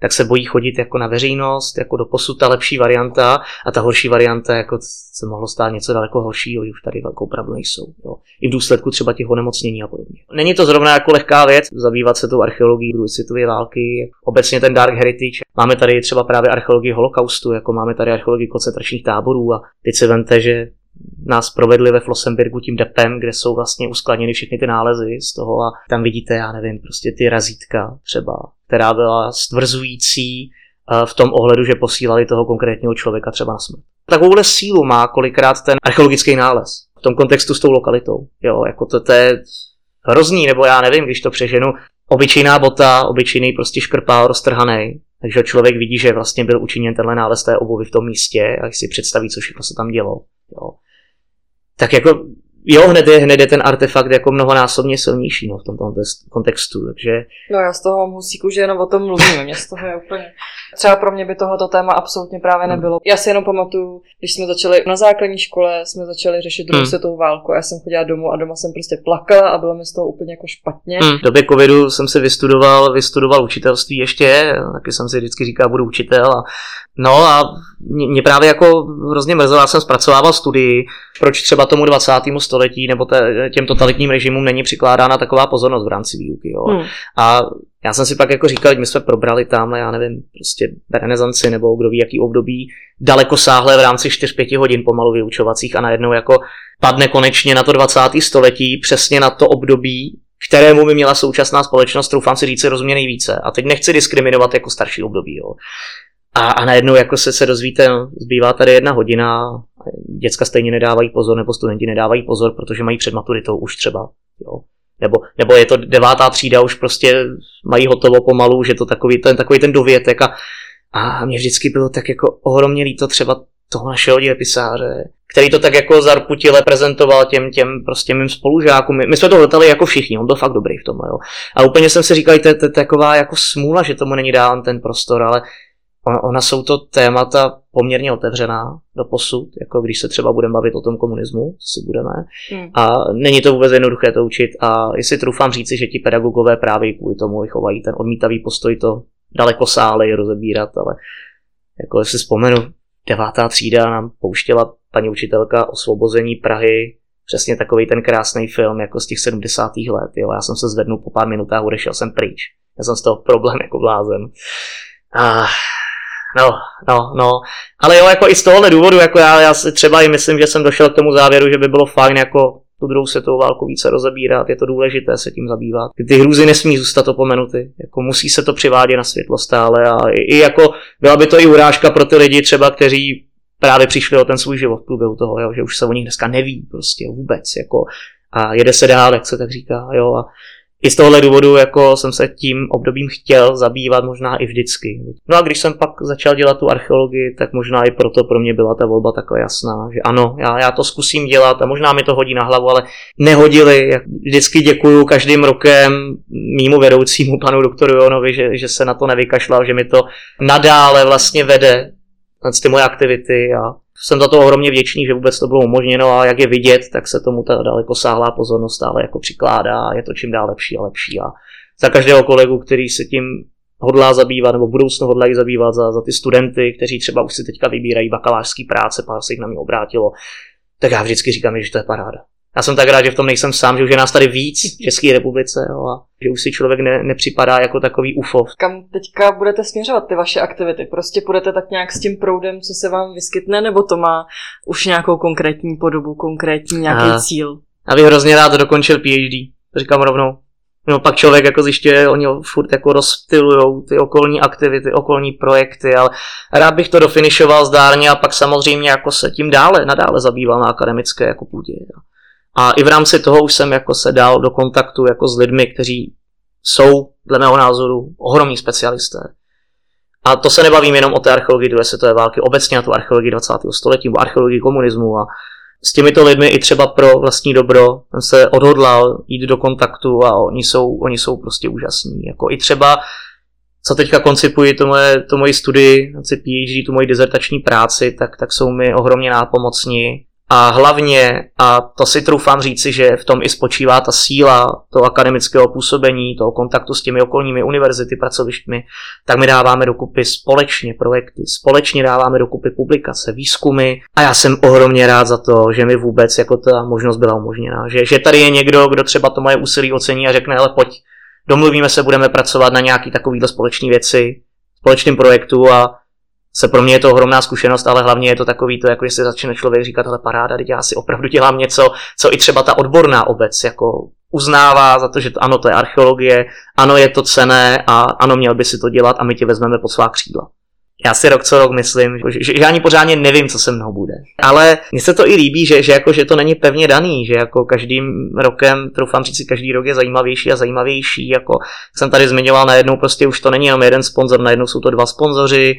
tak se bojí chodit jako na veřejnost, jako do posud ta lepší varianta a ta horší varianta jako se mohlo stát něco daleko horšího, už tady velkou pravdu nejsou. Jo. I v důsledku třeba těch onemocnění a podobně. Není to zrovna jako lehká věc zabývat se tou archeologií druhé světové války, obecně ten dark heritage. Máme tady třeba právě archeologii holokaustu, jako máme tady archeologii koncentračních táborů a teď si vente, že nás provedli ve Flossenbergu tím depem, kde jsou vlastně uskladněny všechny ty nálezy z toho a tam vidíte, já nevím, prostě ty razítka třeba, která byla stvrzující eh, v tom ohledu, že posílali toho konkrétního člověka třeba na smrt. Takovouhle sílu má kolikrát ten archeologický nález v tom kontextu s tou lokalitou. Jo, jako to, to je hrozný, nebo já nevím, když to přeženu, obyčejná bota, obyčejný prostě škrpál roztrhaný, takže člověk vidí, že vlastně byl učiněn tenhle nález té obuvy v tom místě a si představí, co všechno se tam dělo. Jo tak jako jo, hned je, hned je ten artefakt jako mnohonásobně silnější no, v tomto kontextu, takže... No já z toho mám husíku, že jenom o tom mluvím, mě z toho je úplně... Třeba pro mě by tohoto téma absolutně právě hmm. nebylo. Já si jenom pamatuju, když jsme začali na základní škole, jsme začali řešit druhou hmm. světovou válku. Já jsem chodila domů a doma jsem prostě plakala a bylo mi z toho úplně jako špatně. Hmm. V době covidu jsem se vystudoval, vystudoval učitelství ještě, taky jsem si vždycky říkal, budu učitel a No a mě právě jako hrozně mrzelo, já jsem zpracovával studii, proč třeba tomu 20. století nebo těm totalitním režimům není přikládána taková pozornost v rámci výuky. Jo. Hmm. A já jsem si pak jako říkal, že my jsme probrali tam, já nevím, prostě renesanci nebo kdo ví, jaký období, daleko sáhle v rámci 4-5 hodin pomalu vyučovacích a najednou jako padne konečně na to 20. století, přesně na to období, kterému by měla současná společnost, troufám si říct, rozumět nejvíce. A teď nechci diskriminovat jako starší období. Jo. A, a najednou jako se, se dozvíte, no, zbývá tady jedna hodina, děcka stejně nedávají pozor, nebo studenti nedávají pozor, protože mají před maturitou už třeba. Jo. Nebo, nebo je to devátá třída, už prostě mají hotovo pomalu, že to takový ten, takový ten dovětek a, a mě vždycky bylo tak jako ohromně líto třeba toho našeho dějepisáře, který to tak jako zarputile prezentoval těm, těm prostě mým spolužákům. My, my jsme to hltali jako všichni, on byl fakt dobrý v tom, jo. A úplně jsem si říkal, to je taková jako smůla, že tomu není dán ten prostor, ale ona, ona jsou to témata poměrně otevřená do posud, jako když se třeba budeme bavit o tom komunismu, co si budeme. Hmm. A není to vůbec jednoduché to učit a jestli trufám říci, že ti pedagogové právě kvůli tomu chovají ten odmítavý postoj to daleko sále rozebírat, ale jako jestli vzpomenu, devátá třída nám pouštěla paní učitelka Osvobození Prahy, přesně takový ten krásný film jako z těch 70. let. Jo. Já jsem se zvednul po pár minutách, odešel jsem pryč. Já jsem z toho problém jako blázen. A No, no, no. Ale jo, jako i z tohohle důvodu, jako já, já si třeba i myslím, že jsem došel k tomu závěru, že by bylo fajn jako tu druhou světovou válku více rozebírat, je to důležité se tím zabývat. Ty hrůzy nesmí zůstat opomenuty, jako musí se to přivádět na světlo stále a i, i jako byla by to i urážka pro ty lidi třeba, kteří právě přišli o ten svůj život v průběhu toho, jo, že už se o nich dneska neví prostě vůbec, jako a jede se dál, jak se tak říká, jo, a i z tohohle důvodu jako jsem se tím obdobím chtěl zabývat možná i vždycky. No a když jsem pak začal dělat tu archeologii, tak možná i proto pro mě byla ta volba takhle jasná, že ano, já, já to zkusím dělat a možná mi to hodí na hlavu, ale nehodili. Vždycky děkuju každým rokem mýmu vedoucímu panu doktoru Jonovi, že, že se na to nevykašlal, že mi to nadále vlastně vede ty moje aktivity a jsem za to ohromně vděčný, že vůbec to bylo umožněno a jak je vidět, tak se tomu ta daleko sáhlá pozornost stále jako přikládá a je to čím dál lepší a lepší. A za každého kolegu, který se tím hodlá zabývat nebo budoucnu hodlají zabývat za, za ty studenty, kteří třeba už si teďka vybírají bakalářský práce, pár se jich na mě obrátilo, tak já vždycky říkám, že to je paráda já jsem tak rád, že v tom nejsem sám, že už je nás tady víc v České republice jo, a že už si člověk ne, nepřipadá jako takový UFO. Kam teďka budete směřovat ty vaše aktivity? Prostě půjdete tak nějak s tím proudem, co se vám vyskytne, nebo to má už nějakou konkrétní podobu, konkrétní nějaký a, cíl? Já bych hrozně rád dokončil PhD, to říkám rovnou. No pak člověk jako zjišťuje, oni furt jako rozptilujou ty okolní aktivity, okolní projekty, ale rád bych to dofinišoval zdárně a pak samozřejmě jako se tím dále, nadále zabýval na akademické jako půdě. Jo. A i v rámci toho už jsem jako se dal do kontaktu jako s lidmi, kteří jsou, dle mého názoru, ohromní specialisté. A to se nebavím jenom o té archeologii druhé světové války, obecně na tu archeologii 20. století, nebo archeologii komunismu. A s těmito lidmi i třeba pro vlastní dobro jsem se odhodlal jít do kontaktu a oni jsou, oni jsou prostě úžasní. Jako i třeba co teďka koncipuji, to moje, to moji studii, PhD, tu moji dizertační práci, tak, tak jsou mi ohromně nápomocní a hlavně, a to si troufám říci, že v tom i spočívá ta síla toho akademického působení, toho kontaktu s těmi okolními univerzity, pracovištmi, tak my dáváme dokupy společně projekty, společně dáváme dokupy publikace, výzkumy a já jsem ohromně rád za to, že mi vůbec jako ta možnost byla umožněna. Že, že tady je někdo, kdo třeba to moje úsilí ocení a řekne, ale pojď, domluvíme se, budeme pracovat na nějaký takovýhle společný věci, společným projektu a se pro mě je to ohromná zkušenost, ale hlavně je to takový to, jako že si začne člověk říkat, ale paráda, teď já si opravdu dělám něco, co i třeba ta odborná obec jako uznává za to, že to, ano, to je archeologie, ano, je to cené a ano, měl by si to dělat a my tě vezmeme pod svá křídla. Já si rok co rok myslím, že, že, že ani pořádně nevím, co se mnou bude. Ale mně se to i líbí, že, že, jako, že to není pevně daný, že jako každým rokem, troufám říct si, každý rok je zajímavější a zajímavější. Jako jsem tady zmiňoval, najednou prostě už to není jenom jeden sponzor, najednou jsou to dva sponzoři,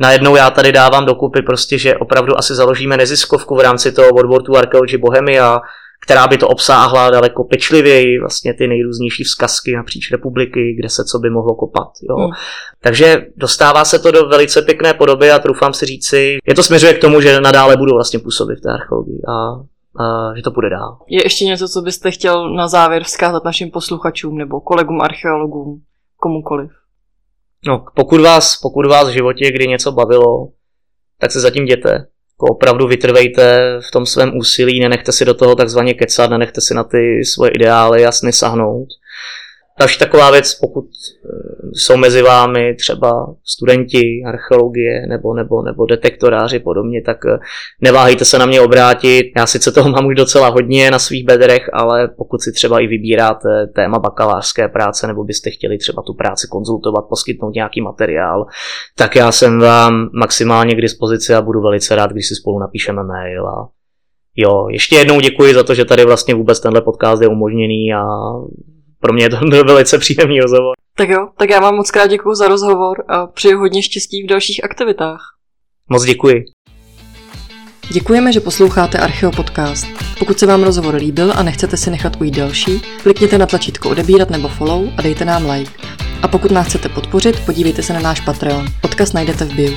najednou já tady dávám dokupy prostě, že opravdu asi založíme neziskovku v rámci toho World War Archaeology Bohemia, která by to obsáhla daleko pečlivěji, vlastně ty nejrůznější vzkazky napříč republiky, kde se co by mohlo kopat. Jo. Hmm. Takže dostává se to do velice pěkné podoby a trufám si říci, je to směřuje k tomu, že nadále budu vlastně působit v té archeologii a, a že to bude dál. Je ještě něco, co byste chtěl na závěr vzkázat našim posluchačům nebo kolegům archeologům, komukoliv? No, pokud vás, pokud vás v životě kdy něco bavilo, tak se zatím jděte. Jako opravdu vytrvejte v tom svém úsilí, nenechte si do toho takzvaně kecat, nenechte si na ty svoje ideály jasně sahnout. Další taková věc, pokud eh, jsou mezi vámi třeba studenti archeologie nebo, nebo, nebo detektoráři podobně, tak eh, neváhejte se na mě obrátit. Já sice toho mám už docela hodně na svých bedrech, ale pokud si třeba i vybíráte téma bakalářské práce nebo byste chtěli třeba tu práci konzultovat, poskytnout nějaký materiál, tak já jsem vám maximálně k dispozici a budu velice rád, když si spolu napíšeme mail a Jo, ještě jednou děkuji za to, že tady vlastně vůbec tenhle podcast je umožněný a pro mě je to byl velice příjemný rozhovor. Tak jo, tak já vám moc krát děkuji za rozhovor a přeji hodně štěstí v dalších aktivitách. Moc děkuji. Děkujeme, že posloucháte Archeo Podcast. Pokud se vám rozhovor líbil a nechcete si nechat ujít další, klikněte na tlačítko odebírat nebo follow a dejte nám like. A pokud nás chcete podpořit, podívejte se na náš Patreon. Odkaz najdete v bio.